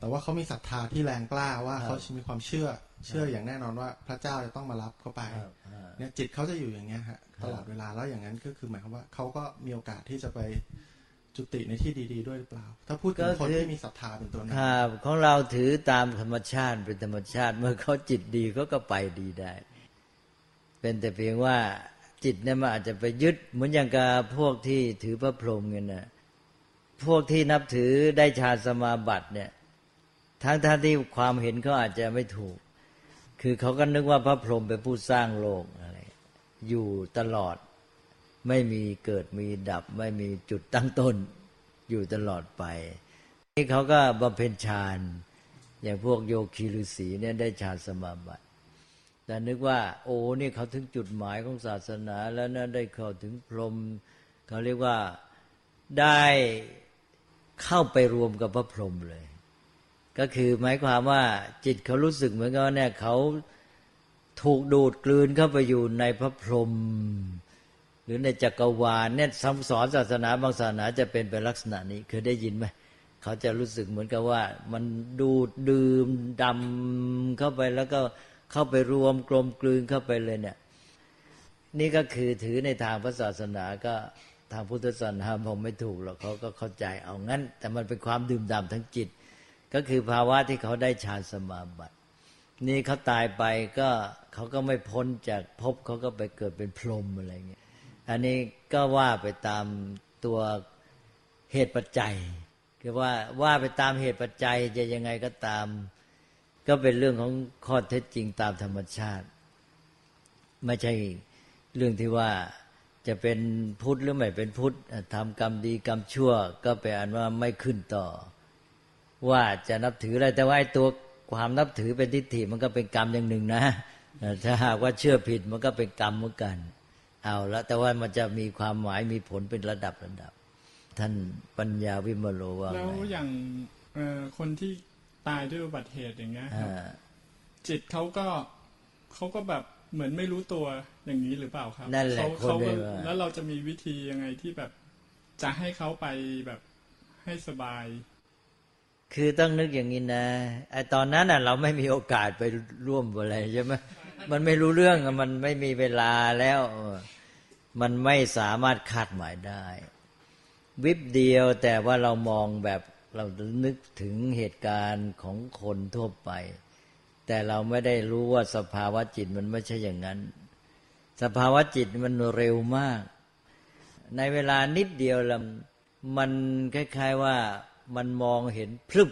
แต่ว่าเขามีศรัทธาที่แรงกล้าว่าครับเขามีความเชื่อ เชื่ออย่างแน่นอนว่าพระเจ้าจะต้องมารับเขาไปครับอ่าเนี่ยจิตเขาจะอยู่อย่างเงี้ยฮะครับตลอดเวลาแล้วอย่างนั้นก็คือหมายความว่าเขาก็มีโอกาสที่จะไปจุติในที่ดี ๆ ด้วยหรือเปล่า ถ้าพูดถึงคนที่มีศรัทธาเป็นตัวนครับของเราถือตามธรรมชาติเป็นธรรมชาติ เมื่อเขาจิตดีเขาก็ไปดีได้ เป็นแต่เพียงว่าจิตเนี่ยมันอาจจะไปยึดเหมือนอย่างกับพวกที่ถือพระพรหมกันนะ พวกที่นับถือได้ฌานสมาบัติเนี่ยทั้งท่านที่ความเห็นเขาอาจจะไม่ถูก คือเขาก็นึกว่าพระพรหมเป็นผู้สร้างโลกอะไร อยู่ตลอดไม่มีเกิดมีดับ ไม่มีจุดตั้งต้น อยู่ตลอดไป นี่เขาก็บำเพ็ญฌานอย่างพวกโยคีฤาษีเนี่ยได้ฌานสมาบัติแต่นึกว่า โอ้นี่เขาถึงจุดหมายของศาสนาแล้วนะได้เข้าถึงพรหมเขาเรียกว่าได้ เข้าไปรวมกับพระพรหมเลย ก็คือหมายความว่าจิตเขารู้สึกเหมือนกับเนี่ยเขาถูกดูดกลืนเข้าไปอยู่ในพระพรหมหรือในจักรวาลเนี่ยคำสอนศาสนาบางศาสนาจะเป็นเป็นลักษณะนี้เคยได้ยินไหมเขาจะรู้สึกเหมือนกับว่า มันดูดดื่มดำเข้าไปแล้วก็เข้าไปรวมกลมกลืนเข้าไปเลยเนี่ย นี่ก็คือถือในทางพระศาสนาก็ ทางพุทธศาสนาผมไม่ถูกหรอกเขาก็เข้าใจเอางั้น แต่มันเป็นความดื่มด่ำทั้งจิต ก็คือภาวะที่เขาได้ฌานสมาบัติ นี่เขาตายไปก็เขาก็ไม่พ้นจากภพเขาก็ไปเกิดเป็นพรหมอะไรเงี้ยอันนี้ก็ว่าไปตามตัวเหตุปัจจัยคือว่าว่าไปตามเหตุปัจจัยจะยังไงก็ตาม ก็เป็นเรื่องของข้อเท็จจริงตามธรรมชาติ ไม่ใช่เรื่องที่ว่า จะเป็นพุทธหรือไม่เป็นพุทธทำกรรมดีกรรมชั่ว ก็ไปอ่านว่าไม่ขึ้นต่อ ว่าจะนับถืออะไรแต่ว่าไอ้ตัวความนับถือเป็นทิฏฐิมันก็เป็นกรรมอย่างหนึ่งนะถ้าหากว่าเชื่อผิดมันก็เป็นกรรมเหมือนกัน เอาละแต่ว่ามันจะมีความหมายมีผลเป็นระดับระดับ ท่านปัญญาวิมโลว่าแล้วไงอย่างเอ่อคนที่ตายด้วยอุบัติเหตุอย่างเงี้ยครับอ่าจิตเขาก็เขาก็แบบเหมือนไม่รู้ตัว อย่างนี้หรือเปล่าครับนั่นแหละเขาคนเขาเลก็ยว่า แล้วเราจะมีวิธียังไงที่แบบจะให้เขาไปแบบให้สบาย คือต้องนึกอย่างนี้นะไอตอนนั้นน่ะ เราไม่มีโอกาสไปร่วมอะไรใช่ไหมมันไม่รู้เรื่องอะมันไม่มีเวลาแล้วเออมันไม่สามารถคาดหมายได้ วิบเดียวแต่ว่าเรามองแบบเรานึกถึงเหตุการณ์ของคนทั่วไป แต่เราไม่ได้รู้ว่าสภาวะจิตมันไม่ใช่อย่างนั้น สภาวะจิตมันเร็วมาก ในเวลานิดเดียวละมันคล้ายๆว่ามันมองเห็นพรึบ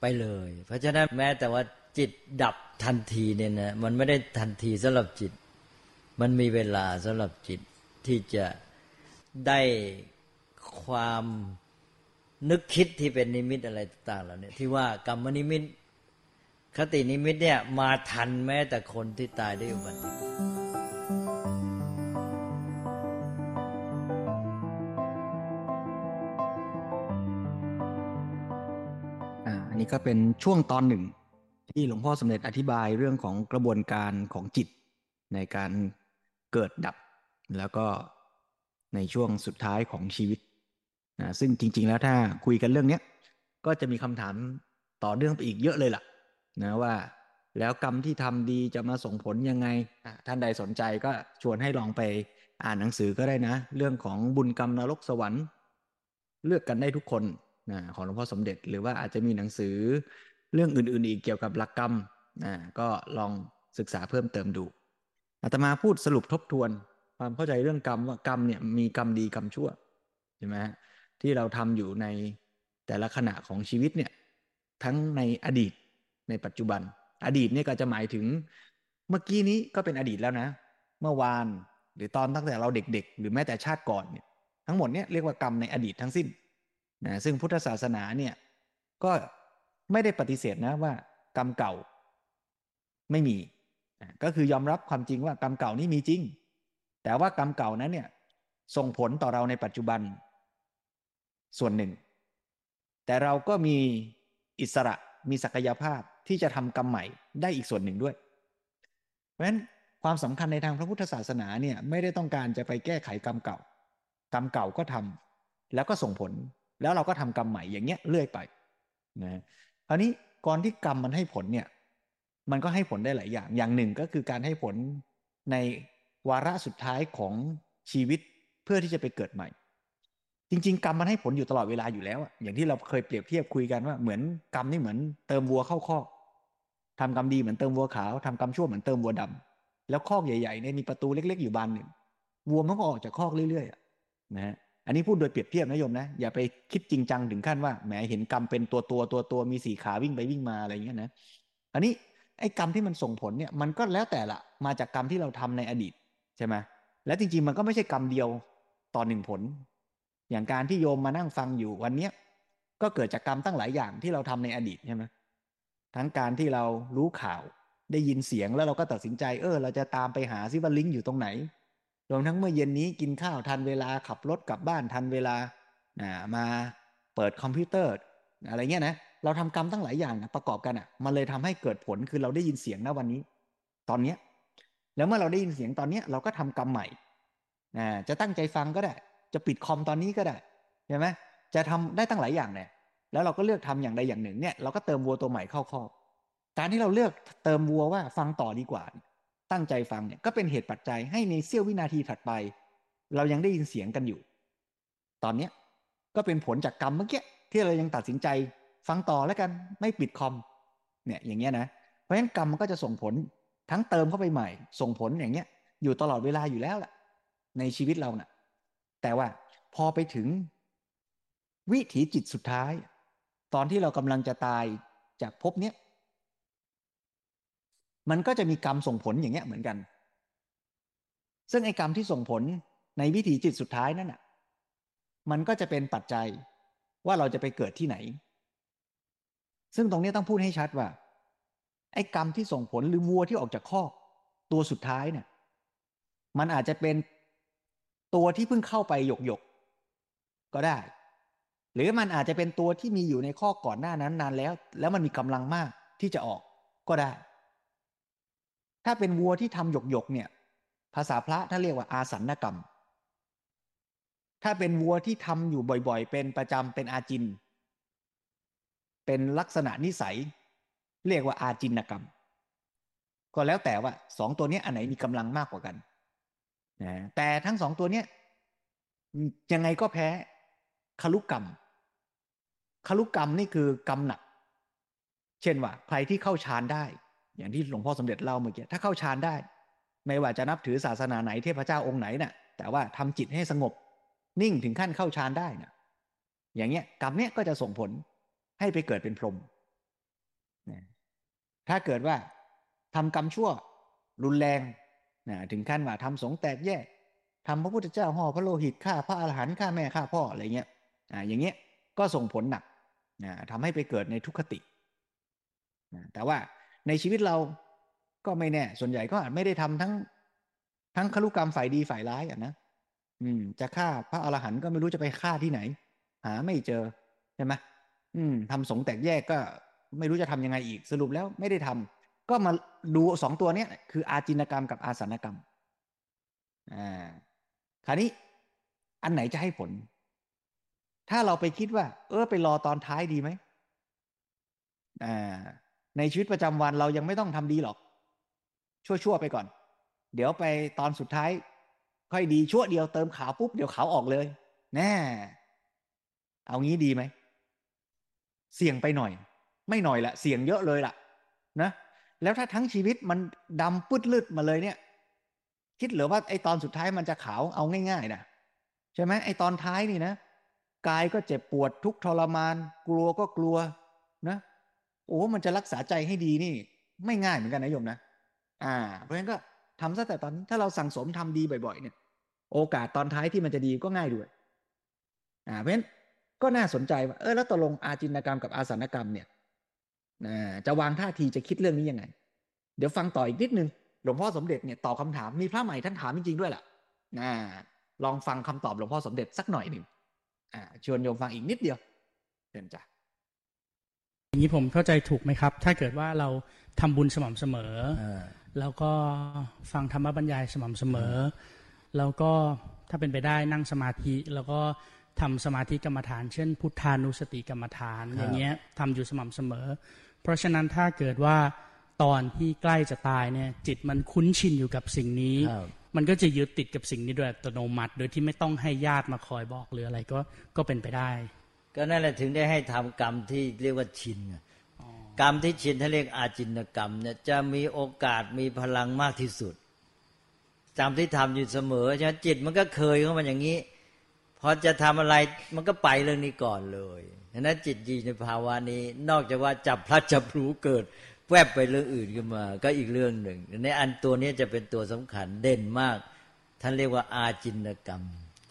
ไปเลย เพราะฉะนั้นแม้แต่ว่าจิตดับทันทีเนี่ยนะมันไม่ได้ทันทีสำหรับจิต มันมีเวลาสำหรับจิตที่จะได้ความนึกคิดที่เป็นนิมิตอะไรต่างๆเหล่านี้ที่ว่ากรรมนิมิตคตินิมิตเนี่ยมาทันแม้แต่คนที่ตายได้วยอุบัติเหตุ นี้ก็เป็นช่วงตอนหนึ่ง ที่หลวงพ่อสมเด็จอธิบายเรื่องของกระบวนการของจิต ในการเกิดดับ แล้วก็ในช่วงสุดท้ายของชีวิตนะซึ่งจริง ๆ แล้วถ้าคุยกันเรื่องนี้ก็จะมีคำถามต่อเนื่องไปอีกเยอะเลยล่ะนะว่าแล้วกรรมที่ทำดีจะมาส่งผลยังไง ท่านใดสนใจก็ชวนให้ลองไปอ่านหนังสือก็ได้นะ เรื่องของบุญกรรมนรกสวรรค์ เลือกกันได้ทุกคน นะของหลวงพ่อสมเด็จ หรือว่าอาจจะมีหนังสือเรื่องอื่น ๆ อีกเกี่ยวกับหลักกรรมนะก็ลองศึกษาเพิ่มเติมดูอาตมาพูดสรุปทบทวน ความเข้าใจเรื่องกรรมว่ากรรมเนี่ยมีกรรมดีกรรมชั่วใช่ไหมฮะที่เราทำอยู่ในแต่ละขณะของชีวิตเนี่ยทั้งในอดีตในปัจจุบัน อดีตเนี่ยก็จะหมายถึงเมื่อกี้นี้ก็เป็นอดีตแล้วนะ เมื่อวานหรือตอนตั้งแต่เราเด็กๆ หรือแม้แต่ชาติก่อนเนี่ยทั้งหมดเนี่ยเรียกว่ากรรมในอดีตทั้งสิ้น นะซึ่งพุทธศาสนาเนี่ยก็ไม่ได้ปฏิเสธนะว่ากรรมเก่าไม่มี ก็คือยอมรับความจริงว่ากรรมเก่านี่มีจริง แต่ว่ากรรมเก่านั้นเนี่ยส่งผลต่อเราในปัจจุบันส่วนหนึ่ง แต่เราก็มีอิสระมีศักยภาพที่จะทำกรรมใหม่ได้อีกส่วนหนึ่งด้วย เพราะฉะนั้นความสำคัญในทางพระพุทธศาสนาเนี่ยไม่ได้ต้องการจะไปแก้ไขกรรมเก่า กรรมเก่าก็ทำแล้วก็ส่งผล แล้วเราก็ทำกรรมใหม่อย่างเงี้ยเรื่อยไปนะคราวนี้ก่อนที่กรรมมันให้ผลเนี่ย มันก็ให้ผลได้หลายอย่าง อย่างหนึ่งก็คือการให้ผลในวาระสุดท้ายของชีวิตเพื่อที่จะไปเกิดใหม่ จริง ๆ กรรมมันให้ผลอยู่ตลอดเวลาอยู่แล้วอย่างที่เราเคยเปรียบเทียบคุยกันว่าเหมือนกรรมนี่เหมือนเติมวัวเข้าคอกทำกรรมดีเหมือนเติมวัวขาวทำกรรมชั่วเหมือนเติมวัวดำแล้วคอกใหญ่ๆเนี่ยมีประตูเล็ก ๆ อยู่บานหนึ่งวัวมันก็ออกจากคอกเรื่อยๆนะฮะ อันนี้พูดโดยเปรียบเทียบนะโยมนะ อย่าไปคิดจริงจังถึงขั้นว่าแหมเห็นกรรมเป็นตัวตัวตัวตัวมีสี่ขาวิ่งไปวิ่งมาอะไรอย่างเงี้ยนะอันนี้ไอ้กรรมที่มันส่งผลเนี่ยมันก็แล้วแต่ละมาจากกรรมที่เราทำในอดีตใช่ไหมและจริงๆมันก็ไม่ใช่กรรมเดียวต่อหนึ่งผล อย่างการที่โยมมานั่งฟังอยู่วันเนี้ยก็เกิดจากกรรมตั้งหลายอย่างที่เราทำในอดีตใช่ไหมทั้งการที่เรารู้ข่าวได้ยินเสียงแล้วเราก็ตัดสินใจเออ เราจะตามไปหาซิว่าลิงก์อยู่ตรงไหน รวมทั้งเมื่อเย็นนี้กินข้าวทันเวลาขับรถกลับบ้านทันเวลามาเปิดคอมพิวเตอร์ อะไรเงี้ยนะเราทำกรรมตั้งหลายอย่างนะประกอบกันอะ มันเลยทำให้เกิดผลคือเราได้ยินเสียงนะวันนี้ ตอนเนี้ยแล้วเมื่อเราได้ยินเสียงตอนเนี้ยเราก็ทำกรรมใหม่จะตั้งใจฟังก็ได้ จะปิดคอมตอนนี้ก็ได้ใช่ไหมจะทำได้ตั้งหลายอย่างเนี่ยแล้วเราก็เลือกทำอย่างใดอย่างหนึ่งเนี่ยเราก็เติมวัวตัวใหม่เข้าคอกการที่เราเลือกเติมวัวว่าฟังต่อดีกว่า ตั้งใจฟังเนี่ยก็เป็นเหตุปัจจัยให้ในเสี้ยววินาทีถัดไป เรายังได้ยินเสียงกันอยู่ ตอนเนี้ยก็เป็นผลจากกรรมเมื่อกี้ที่เรายังตัดสินใจฟังต่อแล้วกันไม่ปิดคอมเนี่ยอย่างเงี้ยนะเพราะฉะนั้นกรรมมันก็จะส่งผลทั้งเติมเข้าไปใหม่ ส่งผลอย่างเงี้ย อยู่ตลอดเวลาอยู่แล้วแหละในชีวิตเรานะ่ะ แต่ว่าพอไปถึง วิถีจิตสุดท้าย ตอนที่เรากำลังจะตายจากภพเนี้ย มันก็จะมีกรรมส่งผลอย่างเงี้ยเหมือนกัน ซึ่งไอ้กรรมที่ส่งผลในวิถีจิตสุดท้ายนั่นน่ะ มันก็จะเป็นปัจจัยว่าเราจะไปเกิดที่ไหน ซึ่งตรงนี้ต้องพูดให้ชัดว่า ไอ้กรรมที่ส่งผลหรือวัวที่ออกจากคอกตัวสุดท้ายเนี่ย มันอาจจะเป็นตัวที่เพิ่งเข้าไปหยกหยกก็ได้ หรือมันอาจจะเป็นตัวที่มีอยู่ในข้อก่อนหน้านั้นนานแล้ว แล้วมันมีกำลังมากที่จะออกก็ได้ ถ้าเป็นวัวที่ทำหยกหยกเนี่ย ภาษาพระถ้าเรียกว่าอาสันนกรรม ถ้าเป็นวัวที่ทำอยู่บ่อยๆ เป็นประจำเป็นอาจิน เป็นลักษณะนิสัย เรียกว่าอาจินกรรม ก็แล้วแต่ว่าสองตัวนี้อันไหนมีกำลังมากกว่ากันนะแต่ทั้งสองตัวนี้ยังไงก็แพ้คลุกกรรมคลุกกรรมนี่คือกรรมหนัก เช่นว่า ใครที่เข้าฌานได้ อย่างที่หลวงพ่อสมเด็จเล่าเมื่อกี้ถ้าเข้าฌานได้ ไม่ว่าจะนับถือศาสนาไหนเทพเจ้าองค์ไหนนะ่ะ แต่ว่าทำจิตให้สงบ นิ่งถึงขั้นเข้าฌานได้นะ่ะ อย่างเงี้ยกรรมเนี้ยก็จะส่งผลให้ไปเกิดเป็นพรหมถ้าเกิดว่าทำกรรมชั่วรุนแรงนะถึงขั้นว่าทำสงแตกแยกทำพระพุทธเจ้าห่อพระโลหิตฆ่าพระอรหันต์ฆ่าแม่ฆ่าพ่ออะไรเงี้ยอ่าอย่างเงี้ยก็ส่งผลหนักนะทำให้ไปเกิดในทุกขตินะแต่ว่า ในชีวิตเราก็ไม่แน่ ส่วนใหญ่ก็อาจไม่ได้ทำทั้ง ทั้งคลุกรรมฝ่ายดีฝ่ายร้ายอะนะอืม จะฆ่าพระอรหันต์ก็ไม่รู้จะไปฆ่าที่ไหน หาไม่เจอใช่ไหมอืมทำสงแตกแยกก็ไม่รู้จะทํำยังไงอีกสรุปแล้วไม่ได้ทำก็มาดูสองตัวเนี้ยคืออาจินกรรมกับอาสันกรรมอ่าคราวนี้อันไหนจะให้ผล ถ้าเราไปคิดว่า เออไปรอตอนท้ายดีไหมอ่า ในชีวิตประจำวันเรายังไม่ต้องทำดีหรอก ชั่วๆไปก่อน เดี๋ยวไปตอนสุดท้าย ค่อยดีชั่วเดียวเติมขาวปุ๊บเดี๋ยวขาวออกเลย แน่ เอางี้ดีไหม เสี่ยงไปหน่อย ไม่หน่อยละเสี่ยงเยอะเลยล่ะนะ แล้วถ้าทั้งชีวิตมันดำปืดลืดมาเลยเนี่ย คิดหรือว่าไอ้ตอนสุดท้ายมันจะขาวเอาง่ายๆนะใช่ไหมไอ้ตอนท้ายนี่นะกายก็เจ็บปวดทุกทรมาน กลัวก็กลัวนะ อ้มันจะรักษาใจให้ดีนี่ ไม่ง่ายเหมือนกันนะโยมนะอ่า เพราะฉะนั้นก็ทำซะแต่ตอนถ้าเราสั่งสมทำดีบ่อย ๆ เนี่ย โอกาสตอนท้ายที่มันจะดีก็ง่ายด้วย อ่า เพราะฉะนั้นก็น่าสนใจว่าเออแล้วตกลงอาจินกรรมกับอาสันกรรมเนี่ยจะวางท่าทีจะคิดเรื่องนี้ยังไง เดี๋ยวฟังต่ออีกนิดนึงหลวงพ่อสมเด็จเนี่ยตอบคาถามมีพระใหม่ท่านถามจริงๆด้วยล่ะนะลองฟังคำตอบหลวงพ่อสมเด็จสักหน่อยหนึ่งอ่าชวนโยมฟังอีกนิดเดียวเชิญจ้ะ อย่างนี้ผมเข้าใจถูกไหมครับ ถ้าเกิดว่าเราทำบุญสม่ำเสมอ แล้วก็ฟังธรรมบรรยายสม่ำเสมอ แล้วก็ถ้าเป็นไปได้นั่งสมาธิ แล้วก็ทำสมาธิกรรมฐาน เช่น พุทธานุสติกรรมฐาน อย่างเงี้ยทำอยู่สม่ำเสมอ เพราะฉะนั้นถ้าเกิดว่าตอนที่ใกล้จะตายเนี่ย จิตมันคุ้นชินอยู่กับสิ่งนี้ครับมันก็จะยึดติดกับสิ่งนี้โดยอัตโนมัติ โดยที่ไม่ต้องให้ญาติมาคอยบอกหรืออะไรก็ก็เป็นไปได้ ก็นั่นแหละถึงได้ให้ทำกรรมที่เรียกว่าชินไงกรรมที่ชินถ้าเรียกอาจินกรรมเนี่ยจะมีโอกาสมีพลังมากที่สุดจำที่ทำอยู่เสมอฉะนั้นจิตมันก็เคยเข้ามาอย่างนี้พอจะทำอะไรมันก็ไปเรื่องนี้ก่อนเลยฉะนั้นจิตยีในภาวะนี้ นอกจากว่าจับพลัดจับพลูเกิด แวบไปเรื่องอื่นขึ้นมา ก็อีกเรื่องหนึ่งในอันตัวนี้จะเป็นตัวสำคัญเด่นมาก ท่านเรียกว่าอาจินกรรม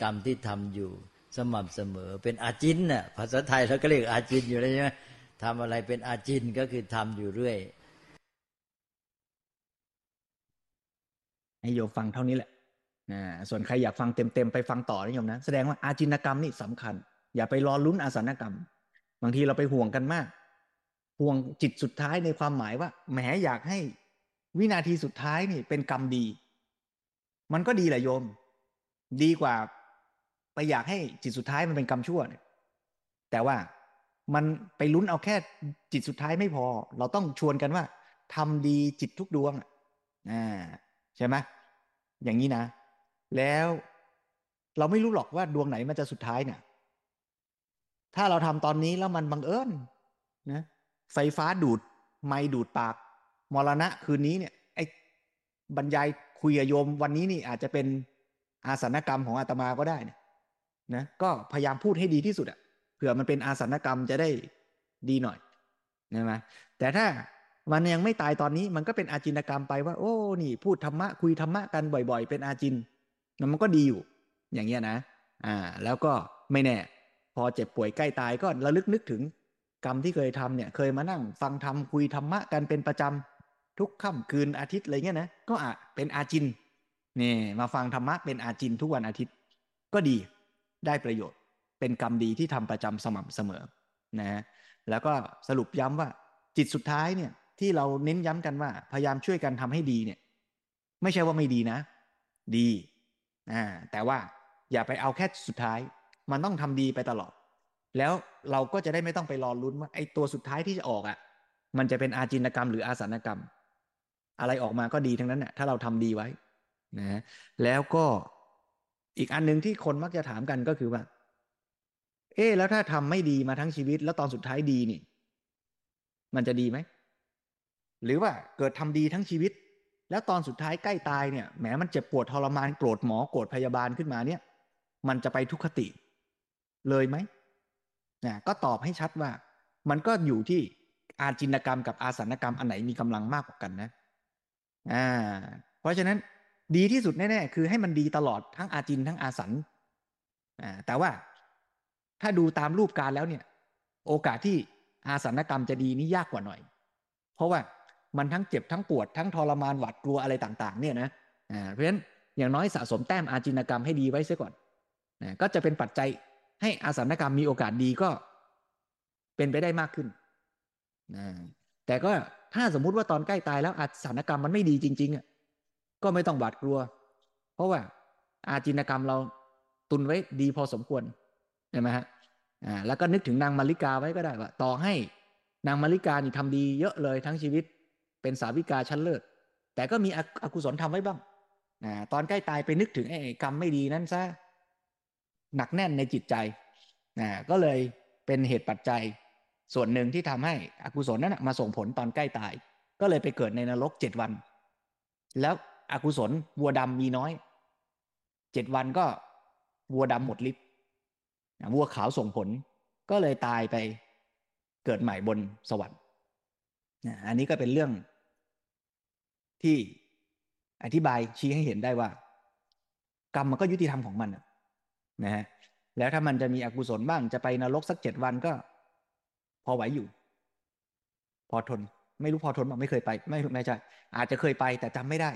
กรรมที่ทำอยู่ สม่ำเสมอ เป็นอาจินน่ะภาษาไทยเราก็เรียกอาจินอยู่แล้วใช่ไหมทำอะไรเป็นอาจินก็คือทำอยู่เรื่อยให้โยมฟังเท่านี้แหละนะส่วนใครอยากฟังเต็มๆไปฟังต่อนะโยมนะ แสดงว่าอาจินกรรมนี่สำคัญ อย่าไปรอลุ้นอาสนกรรม บางทีเราไปห่วงกันมาก ห่วงจิตสุดท้ายในความหมายว่าแหมอยากให้วินาทีสุดท้ายนี่เป็นกรรมดี มันก็ดีแหละโยม ดีกว่า ไปอยากให้จิตสุดท้ายมันเป็นกรรมชั่วเนี่ยแต่ว่ามันไปลุ้นเอาแค่จิตสุดท้ายไม่พอ เราต้องชวนกันว่าทำดีจิตทุกดวงอ่าใช่ไหมอย่างนี้นะ แล้วเราไม่รู้หรอกว่าดวงไหนมันจะสุดท้ายเนี่ย ถ้าเราทำตอนนี้แล้วมันบังเอิญนะไฟฟ้าดูด ไม้ดูดปาก มรณะคืนนี้เนี่ย ไอ้บรรยายคุยโยมวันนี้นี่อาจจะเป็นอาสนกรรมของอาตมาก็ได้เนี่ย นะก็พยายามพูดให้ดีที่สุดอะเผื่อมันเป็นอาสนกรรมจะได้ดีหน่อยนะไหมแต่ถ้ามันยังไม่ตายตอนนี้มันก็เป็นอาจินกรรมไปว่า โอ้นี่พูดธรรมะคุยธรรมะกันบ่อยๆ เป็นอาจินมันก็ดีอยู่ อย่างเงี้ยนะ อ่า แล้วก็ไม่แน่ พอเจ็บป่วยใกล้ตายก็ระลึกนึกถึงกรรมที่เคยทำเนี่ย เคยมานั่ง ฟังธรรมคุยธรรมะกันเป็นประจำทุกค่ำคืนอาทิตย์อะไรเงี้ยนะก็อะเป็นอาจินนี่มาฟังธรรมะเป็นอาจินทุกวันอาทิตย์ก็ดี ได้ประโยชน์ เป็นกรรมดีที่ทำประจำสม่ำเสมอนะฮะแล้วก็สรุปย้ำว่าจิตสุดท้ายเนี่ยที่เราเน้นย้ำกันว่า พยายามช่วยกันทำให้ดีเนี่ย ไม่ใช่ว่าไม่ดีนะ ดีอ่าแต่ว่าอย่าไปเอาแค่สุดท้าย มันต้องทำดีไปตลอด แล้วเราก็จะได้ไม่ต้องไปรอลุ้นว่าไอ้ตัวสุดท้ายที่จะออกอะ่ะ มันจะเป็นอาจินกรรมหรืออาสนกรรม อะไรออกมาก็ดีทั้งนั้นน่ะถ้าเราทำดีไว้นะแล้วก็ อีกอันหนึ่งที่คนมักจะถามกันก็คือว่า เอ๊ะแล้วถ้าทำไม่ดีมาทั้งชีวิต แล้วตอนสุดท้ายดีนี่ มันจะดีไหม หรือว่าเกิดทำดีทั้งชีวิต แล้วตอนสุดท้ายใกล้ตายเนี่ยแหมมันเจ็บปวดทรมานโกรธหมอโกรธพยาบาลขึ้นมาเนี่ย มันจะไปทุกขติ เลยไหมนะก็ตอบให้ชัดว่า มันก็อยู่ที่อาจินกรรมกับอาสันกรรมอันไหนมีกำลังมากกว่ากันนะ อ่า เพราะฉะนั้น ดีที่สุดแน่ๆ คือให้มันดีตลอดทั้งอาจินทั้งอาสันอ่าแต่ว่าถ้าดูตามรูปการแล้วเนี่ย โอกาสที่อาสันกรรมจะดีนี่ยากกว่าหน่อย เพราะว่ามันทั้งเจ็บทั้งปวดทั้งทรมานหวาดกลัวอะไรต่าง ๆ เนี่ยนะอ่าเพราะฉะนั้นอย่างน้อยสะสมแต้มอาจินกรรมให้ดีไว้เสียก่อนนะก็จะเป็นปัจจัยให้อาสันกรรมมีโอกาสดีก็เป็นไปได้มากขึ้นนะแต่ก็ถ้าสมมุติว่าตอนใกล้ตายแล้วอาสันกรรมมันไม่ดีจริงๆอะ ก็ไม่ต้องหวาดกลัว เพราะว่าอาจินกรรมเราตุนไว้ดีพอสมควรใช่ไหมฮะอ่าแล้วก็นึกถึงนางมาริกาไว้ก็ได้ว่า ต่อให้นางมาริกานี่ทำดีเยอะเลยทั้งชีวิต เป็นสาวิกาชั้นเลิศแต่ก็มีอกุศลทำไว้บ้างอ่าตอนใกล้ตายไปนึกถึงไอ้กรรมไม่ดีนั้นซะหนักแน่นในจิตใจอ่าก็เลยเป็นเหตุปัจจัย ส่วนหนึ่งที่ทำให้อกุศลนั้นมาส่งผลตอนใกล้ตาย ก็เลยไปเกิดในนรกเจ็ดวัน แล้ว อกุศลวัวดำมีน้อยเจ็ดวันก็วัวดำหมดฤทธิ์วัวขาวส่งผลก็เลยตายไปเกิดใหม่บนสวรรค์อันนี้ก็เป็นเรื่องที่อธิบายชี้ให้เห็นได้ว่า กรรมมันก็ยุติธรรมของมันนะฮะแล้วถ้ามันจะมีอกุศลบ้างจะไปนรกสักเจ็ดวันก็ พอไหวอยู่ พอทน ไม่รู้พอทนบ้างไม่เคยไป ไม่ไม่ใช่อาจจะเคยไปแต่จำไม่ได้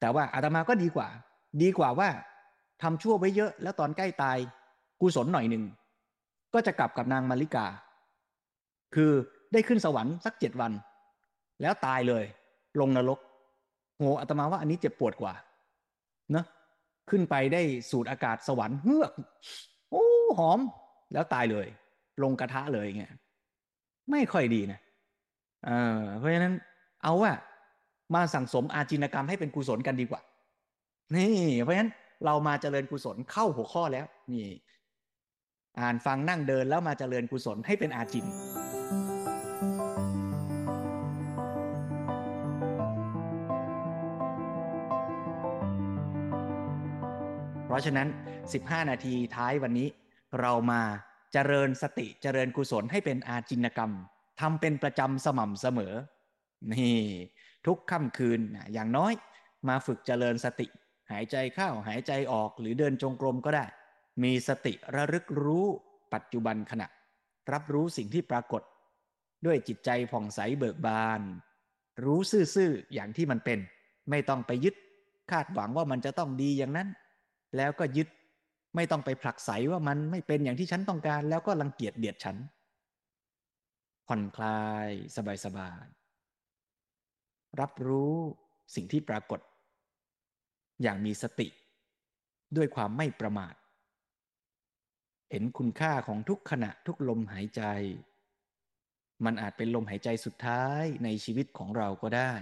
แต่ว่าอาตมาก็ดีกว่า ดีกว่าว่าทำชั่วไว้เยอะ แล้วตอนใกล้ตายกุศลหน่อยหนึ่งก็จะกลับกับนางมาริกา คือได้ขึ้นสวรรค์สักเจ็ดวัน แล้วตายเลย ลงนรกโหอาตมาว่าอันนี้เจ็บปวดกว่าเนะขึ้นไปได้สูดอากาศสวรรค์เฮือกโอ้หอม แล้วตายเลย ลงกระทะเลยเงี้ยไม่ค่อยดีนะเออเพราะฉะนั้นเอาว่า มาสั่งสมอาจินกรรมให้เป็นกุศลกันดีกว่า นี่ เพราะฉะนั้นเรามาเจริญกุศลเข้าหัวข้อแล้ว นี่ อ่านฟังนั่งเดินแล้วมาเจริญกุศลให้เป็นอาจินเพราะฉะนั้น 15 นาทีท้ายวันนี้เรามาเจริญสติเจริญกุศลให้เป็นอาจินกรรมทำเป็นประจำสม่ำเสมอ นี่ ทุกค่ำคืนอย่างน้อย มาฝึกเจริญสติ หายใจเข้าหายใจออกหรือเดินจงกรมก็ได้ มีสติระลึกรู้ปัจจุบันขณะ รับรู้สิ่งที่ปรากฏ ด้วยจิตใจผ่องใสเบิกบาน รู้ซื่อๆอย่างที่มันเป็น ไม่ต้องไปยึด คาดหวังว่ามันจะต้องดีอย่างนั้น แล้วก็ยึดไม่ต้องไปผลักไสว่ามันไม่เป็นอย่างที่ฉันต้องการ แล้วก็รังเกียจเดียดฉันผ่อนคลายสบายๆ รับรู้สิ่งที่ปรากฏ อย่างมีสติ ด้วยความไม่ประมาท เห็นคุณค่าของทุกขณะทุกลมหายใจ มันอาจเป็นลมหายใจสุดท้ายในชีวิตของเราก็ได้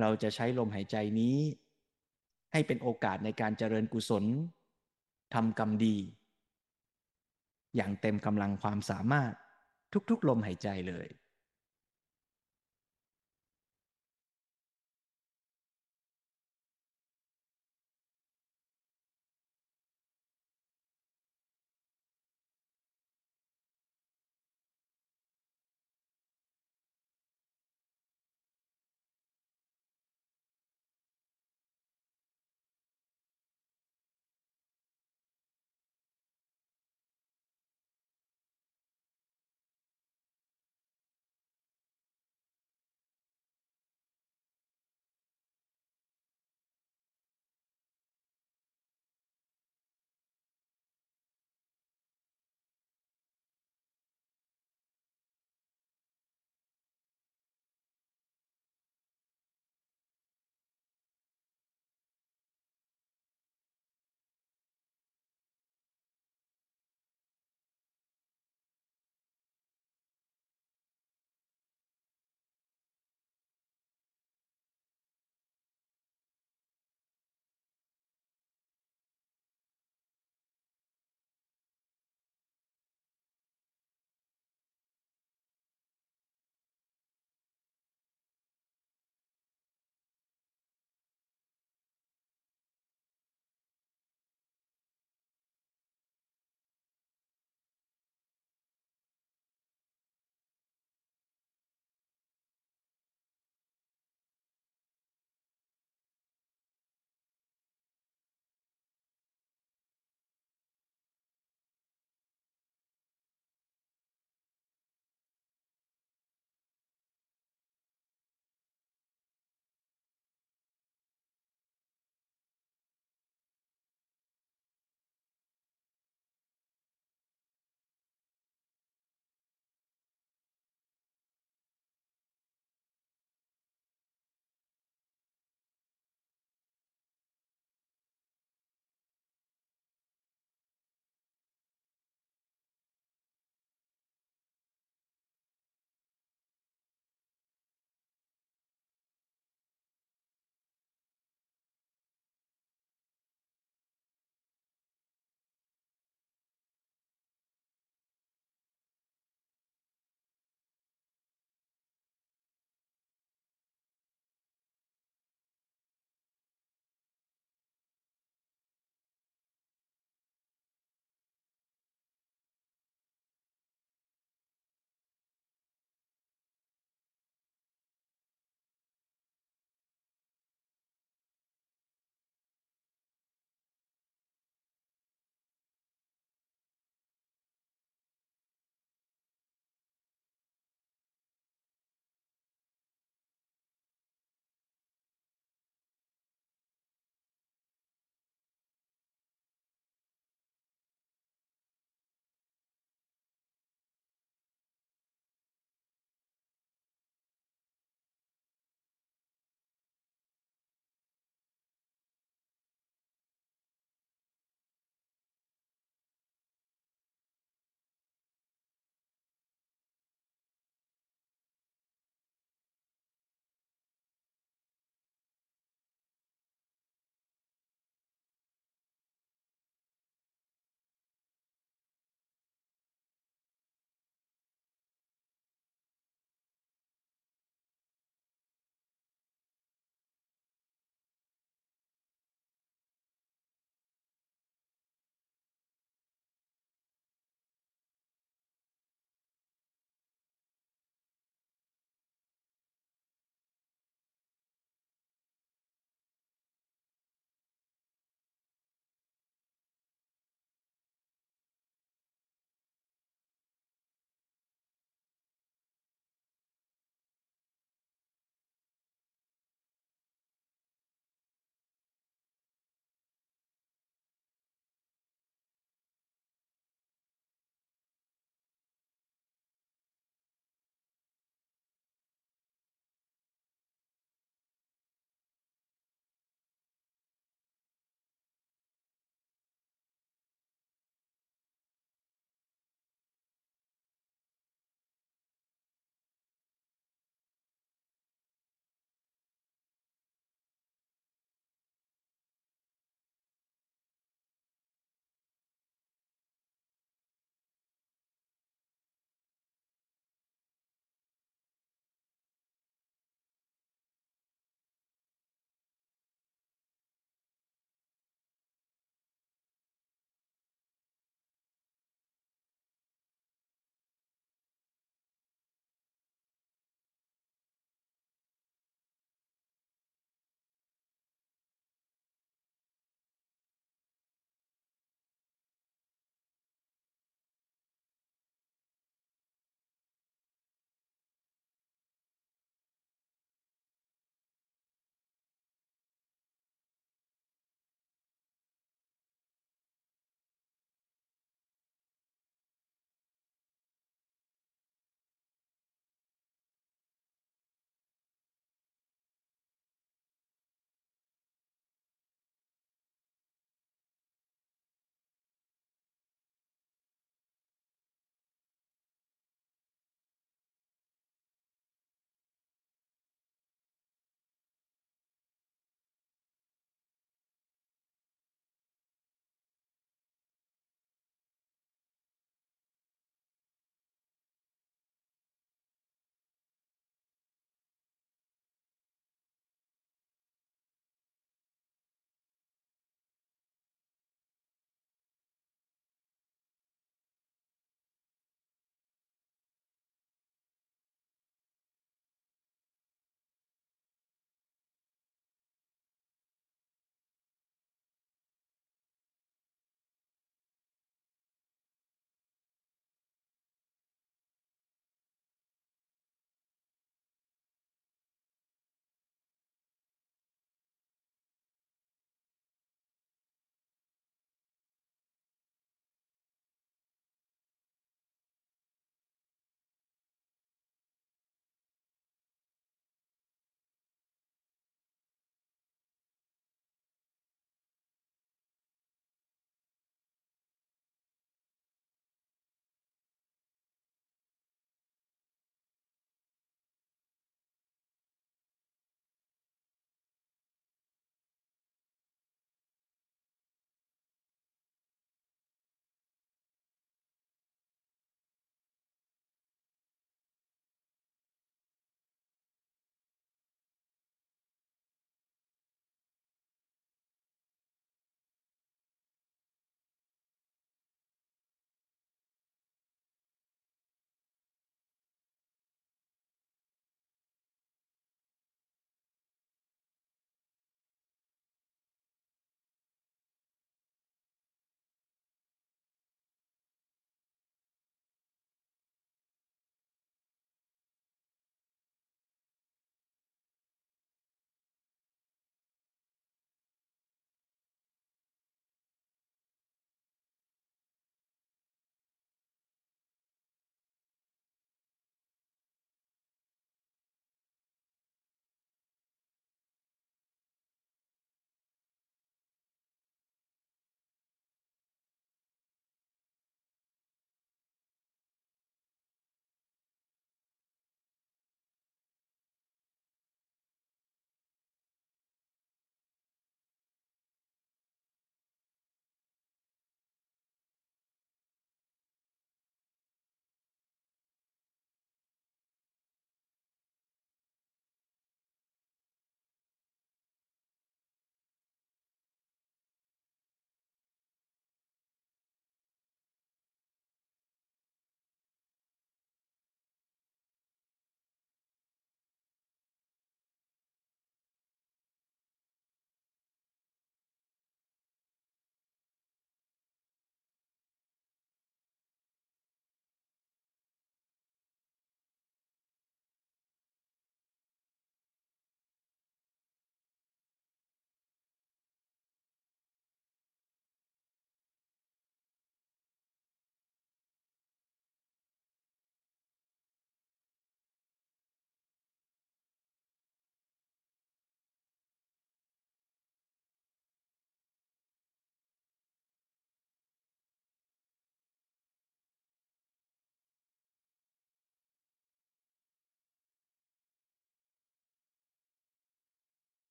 เราจะใช้ลมหายใจนี้ ให้เป็นโอกาสในการเจริญกุศลทำกรรมดี อย่างเต็มกำลังความสามารถทุกๆ ลมหายใจเลย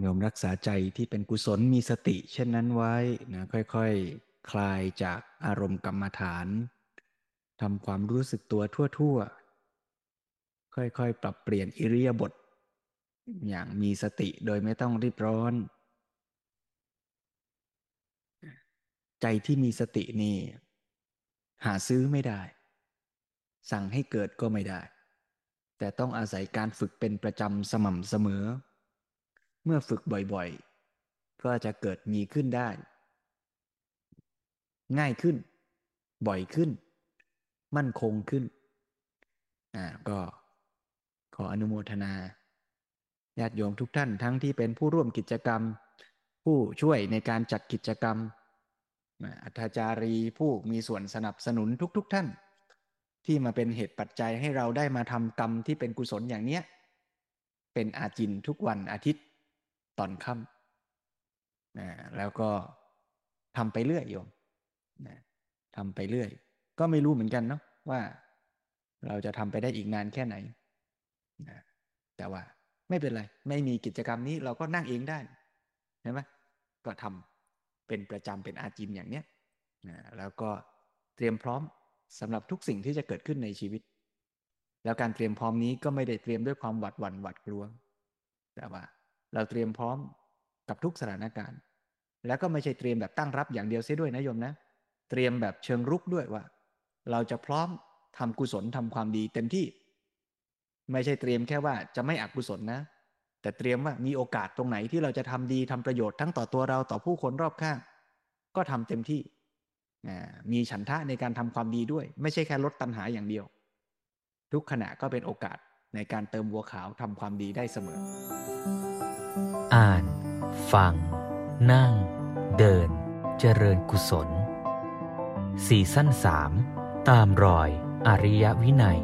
โยมรักษาใจที่เป็นกุศลมีสติ เช่นนั้นไว้นะค่อยๆคคลายจากอารมณ์กรรมฐานทำความรู้สึกตัวทั่วๆ ค่อยๆ ปรับเปลี่ยนอิริยาบถอย่างมีสติโดยไม่ต้องรีบร้อน ใจที่มีสตินี่หาซื้อไม่ได้ สั่งให้เกิดก็ไม่ได้ แต่ต้องอาศัยการฝึกเป็นประจำสม่ำเสมอ เมื่อฝึกบ่อยๆ ก็จะเกิดมีขึ้นได้ ง่ายขึ้น บ่อยขึ้น มั่นคงขึ้น อ่าก็ขออนุโมทนาญาติโยมทุกท่านทั้งที่เป็นผู้ร่วมกิจกรรม ผู้ช่วยในการจัดกิจกรรมอัธจารีผู้มีส่วนสนับสนุนทุกๆทท่าน ที่มาเป็นเหตุปัจจัยให้เราได้มาทำกรรมที่เป็นกุศลอย่างเนี้ย เป็นอาจินทุกวันอาทิตย์ ตอนค่ำนะแล้วก็ทำไปเรื่อยโยมนะทำไปเรื่อย ก็ไม่รู้เหมือนกันเนาะว่า เราจะทำไปได้อีกนานแค่ไหนนะแต่ว่าไม่เป็นไร ไม่มีกิจกรรมนี้เราก็นั่งเองได้เห็นไหมก็ทำเป็นประจำเป็นอาจินอย่างเนี้ยนะแล้วก็เตรียมพร้อมสำหรับทุกสิ่งที่จะเกิดขึ้นในชีวิต แล้วการเตรียมพร้อมนี้ก็ไม่ได้เตรียมด้วยความหวาดหวั่นหวาดกลัว แต่ว่า เราเตรียมพร้อมกับทุกสถานการณ์ แล้วก็ไม่ใช่เตรียมแบบตั้งรับอย่างเดียวเสียด้วยนะโยมนะ เตรียมแบบเชิงรุกด้วยว่า เราจะพร้อมทำกุศลทำความดีเต็มที่ ไม่ใช่เตรียมแค่ว่าจะไม่อกุศลนะ แต่เตรียมว่ามีโอกาสตรงไหนที่เราจะทำดีทำประโยชน์ทั้งต่อตัวเราต่อผู้คนรอบข้าง ก็ทำเต็มที่มีฉันทะในการทำความดีด้วย ไม่ใช่แค่ลดตัณหาอย่างเดียว ทุกขณะก็เป็นโอกาสในการเติมบัวขาวทำความดีได้เสมอ อ่าน ฟัง นั่ง เดิน เจริญกุศล สี่สั้นสาม ตามรอยอริยวินัย